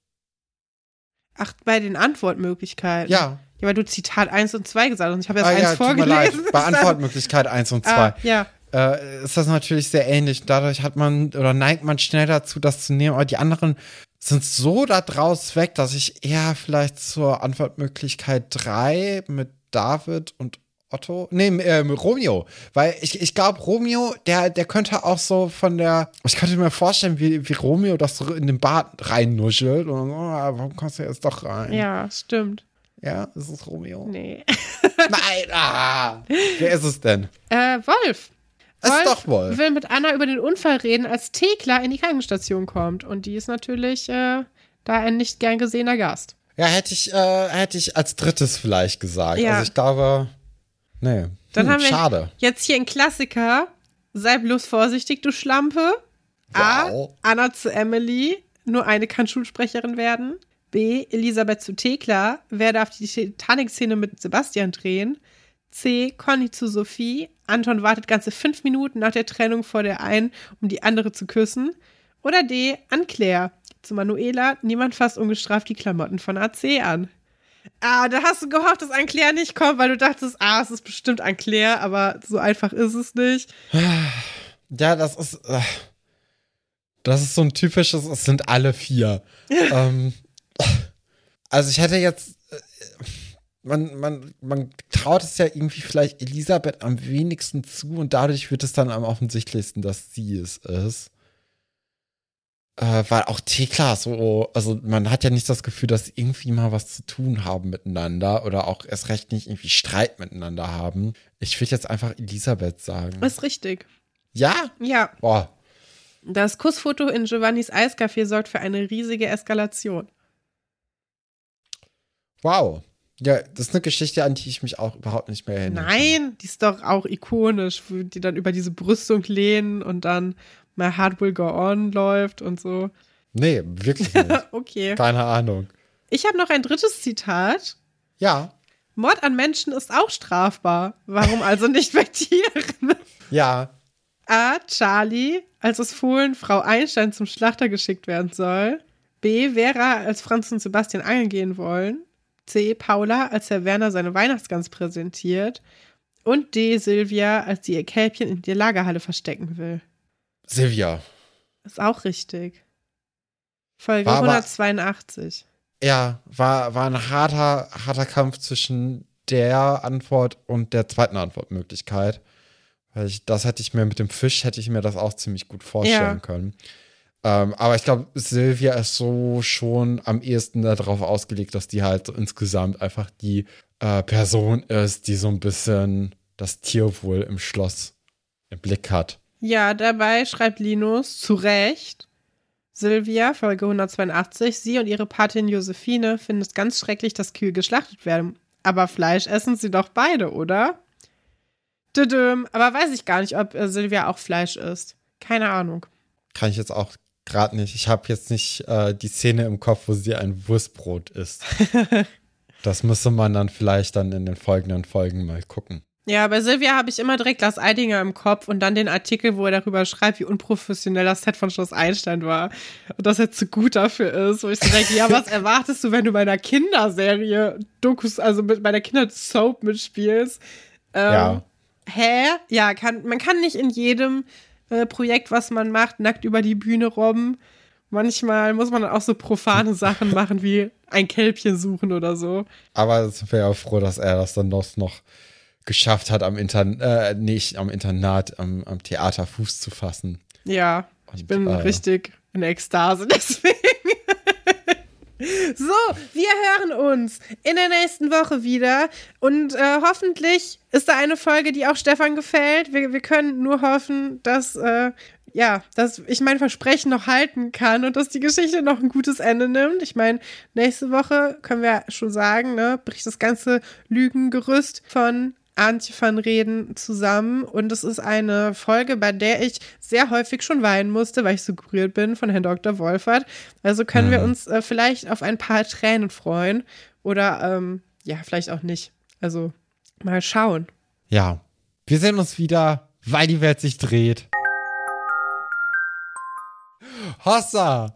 Ach, bei den Antwortmöglichkeiten. Ja. Ja, weil du Zitat 1 und 2 gesagt hast und ich habe jetzt Ah, eins ja, tut mir leid. vorgelesen. Bei Antwortmöglichkeit 1 und 2. Ah, ja. Äh, ist das natürlich sehr ähnlich. Dadurch hat man oder neigt man schnell dazu, das zu nehmen. Aber die anderen sind so da draus weg, dass ich eher vielleicht zur Antwortmöglichkeit 3 mit David und Otto, nee, ähm, Romeo, weil ich, ich glaube, Romeo, der, der könnte auch so von der, ich könnte mir vorstellen, wie, wie Romeo das so in den Bart reinnuschelt und oh, warum kommst du jetzt doch rein? Ja, stimmt. Ja, ist es Romeo? Nee. Nein, ah, wer ist es denn? Äh, Wolf. Ist doch Wolf. will mit Anna über den Unfall reden, als Thekla in die Krankenstation kommt. Und die ist natürlich äh, da ein nicht gern gesehener Gast. Ja, hätte ich, äh, hätte ich als drittes vielleicht gesagt. Ja. Also ich glaube, nee. Dann Hm, haben wir schade. jetzt hier einen Klassiker. Sei bloß vorsichtig, du Schlampe. A. Wow. Anna zu Emily. Nur eine kann Schulsprecherin werden. B. Elisabeth zu Thekla. Wer darf die Titanic-Szene mit Sebastian drehen? C. Conny zu Sophie. Anton wartet ganze fünf Minuten nach der Trennung vor der einen, um die andere zu küssen. Oder D. An Claire. Zu Manuela. Niemand fasst ungestraft die Klamotten von AC an. Ah, da hast du gehofft, dass an Claire nicht kommt, weil du dachtest, ah, es ist bestimmt an Claire, aber so einfach ist es nicht. Ja, das ist. Äh, das ist so ein typisches, es sind alle vier. ähm, also ich hätte jetzt. Man, man, man traut es ja irgendwie vielleicht Elisabeth am wenigsten zu und dadurch wird es dann am offensichtlichsten, dass sie es ist. Äh, weil auch Thekla so, also man hat ja nicht das Gefühl, dass sie irgendwie mal was zu tun haben miteinander oder auch erst recht nicht irgendwie Streit miteinander haben. Ich würde jetzt einfach Elisabeth sagen. Ist richtig. Ja? Ja, Boah. das Kussfoto in Giovannis Eiscafé sorgt für eine riesige Eskalation. Wow. Ja, das ist eine Geschichte, an die ich mich auch überhaupt nicht mehr erinnere. Nein, die ist doch auch ikonisch, wo die dann über diese Brüstung lehnen und dann My Heart Will Go On läuft und so. Nee, wirklich nicht. Okay. Keine Ahnung. Ich habe noch ein drittes Zitat. Ja. Mord an Menschen ist auch strafbar. Warum also nicht bei Tieren? Ja. A. Charlie, als es Fohlen Frau Einstein zum Schlachter geschickt werden soll. B. Vera, als Franz und Sebastian angeln gehen wollen. C. Paula, als Herr Werner seine Weihnachtsgans präsentiert. Und D. Silvia, als sie ihr Kälbchen in der Lagerhalle verstecken will. Silvia. Ist auch richtig. Folge War aber- 182. Ja, war, war ein harter, harter Kampf zwischen der Antwort und der zweiten Antwortmöglichkeit. Weil ich, das hätte ich mir mit dem Fisch, hätte ich mir das auch ziemlich gut vorstellen Ja. können. Ähm, aber ich glaube, Silvia ist so schon am ehesten darauf ausgelegt, dass die halt so insgesamt einfach die äh, Person ist, die so ein bisschen das Tierwohl im Schloss im Blick hat. Ja, dabei schreibt Linus zu Recht. Silvia, Folge 182, sie und ihre Patin Josephine finden es ganz schrecklich, dass Kühe geschlachtet werden. Aber Fleisch essen sie doch beide, oder? Düdüm. Aber weiß ich gar nicht, ob äh, Silvia auch Fleisch isst. Keine Ahnung. Kann ich jetzt auch gerade nicht. Ich habe jetzt nicht äh, die Szene im Kopf, wo sie ein Wurstbrot isst. das müsste man dann vielleicht dann in den folgenden Folgen mal gucken. Ja, bei Silvia habe ich immer direkt Lars Eidinger im Kopf und dann den Artikel, wo er darüber schreibt, wie unprofessionell das Set von Schloss Einstein war. Und dass er zu gut dafür ist. Wo ich so denke, ja, was erwartest du, wenn du bei einer Kinderserie Dokus, also mit bei der Kindersoap mitspielst? Ähm, Ja. Hä? Ja, kann, man kann nicht in jedem äh, Projekt, was man macht, nackt über die Bühne robben. Manchmal muss man dann auch so profane Sachen machen, wie ein Kälbchen suchen oder so. Aber sind wir ja froh, dass er das dann noch, noch geschafft hat, am Intern äh, nicht am Internat, am, am Theater Fuß zu fassen. Ja, ich Und, bin äh, richtig in Ekstase deswegen. So, wir hören uns in der nächsten Woche wieder und äh, hoffentlich ist da eine Folge, die auch Stefan gefällt. Wir, wir können nur hoffen, dass äh, ja, dass ich mein Versprechen noch halten kann und dass die Geschichte noch ein gutes Ende nimmt. Ich meine, nächste Woche können wir schon sagen, ne, bricht das ganze Lügengerüst von Antje van Reden zusammen und es ist eine Folge, bei der ich sehr häufig schon weinen musste, weil ich so gerührt bin von Herrn Dr. Wolfert. Also können wir uns äh, vielleicht auf ein paar Tränen freuen oder ähm, ja, vielleicht auch nicht. Also mal schauen. Ja. Wir sehen uns wieder, weil die Welt sich dreht. Hossa!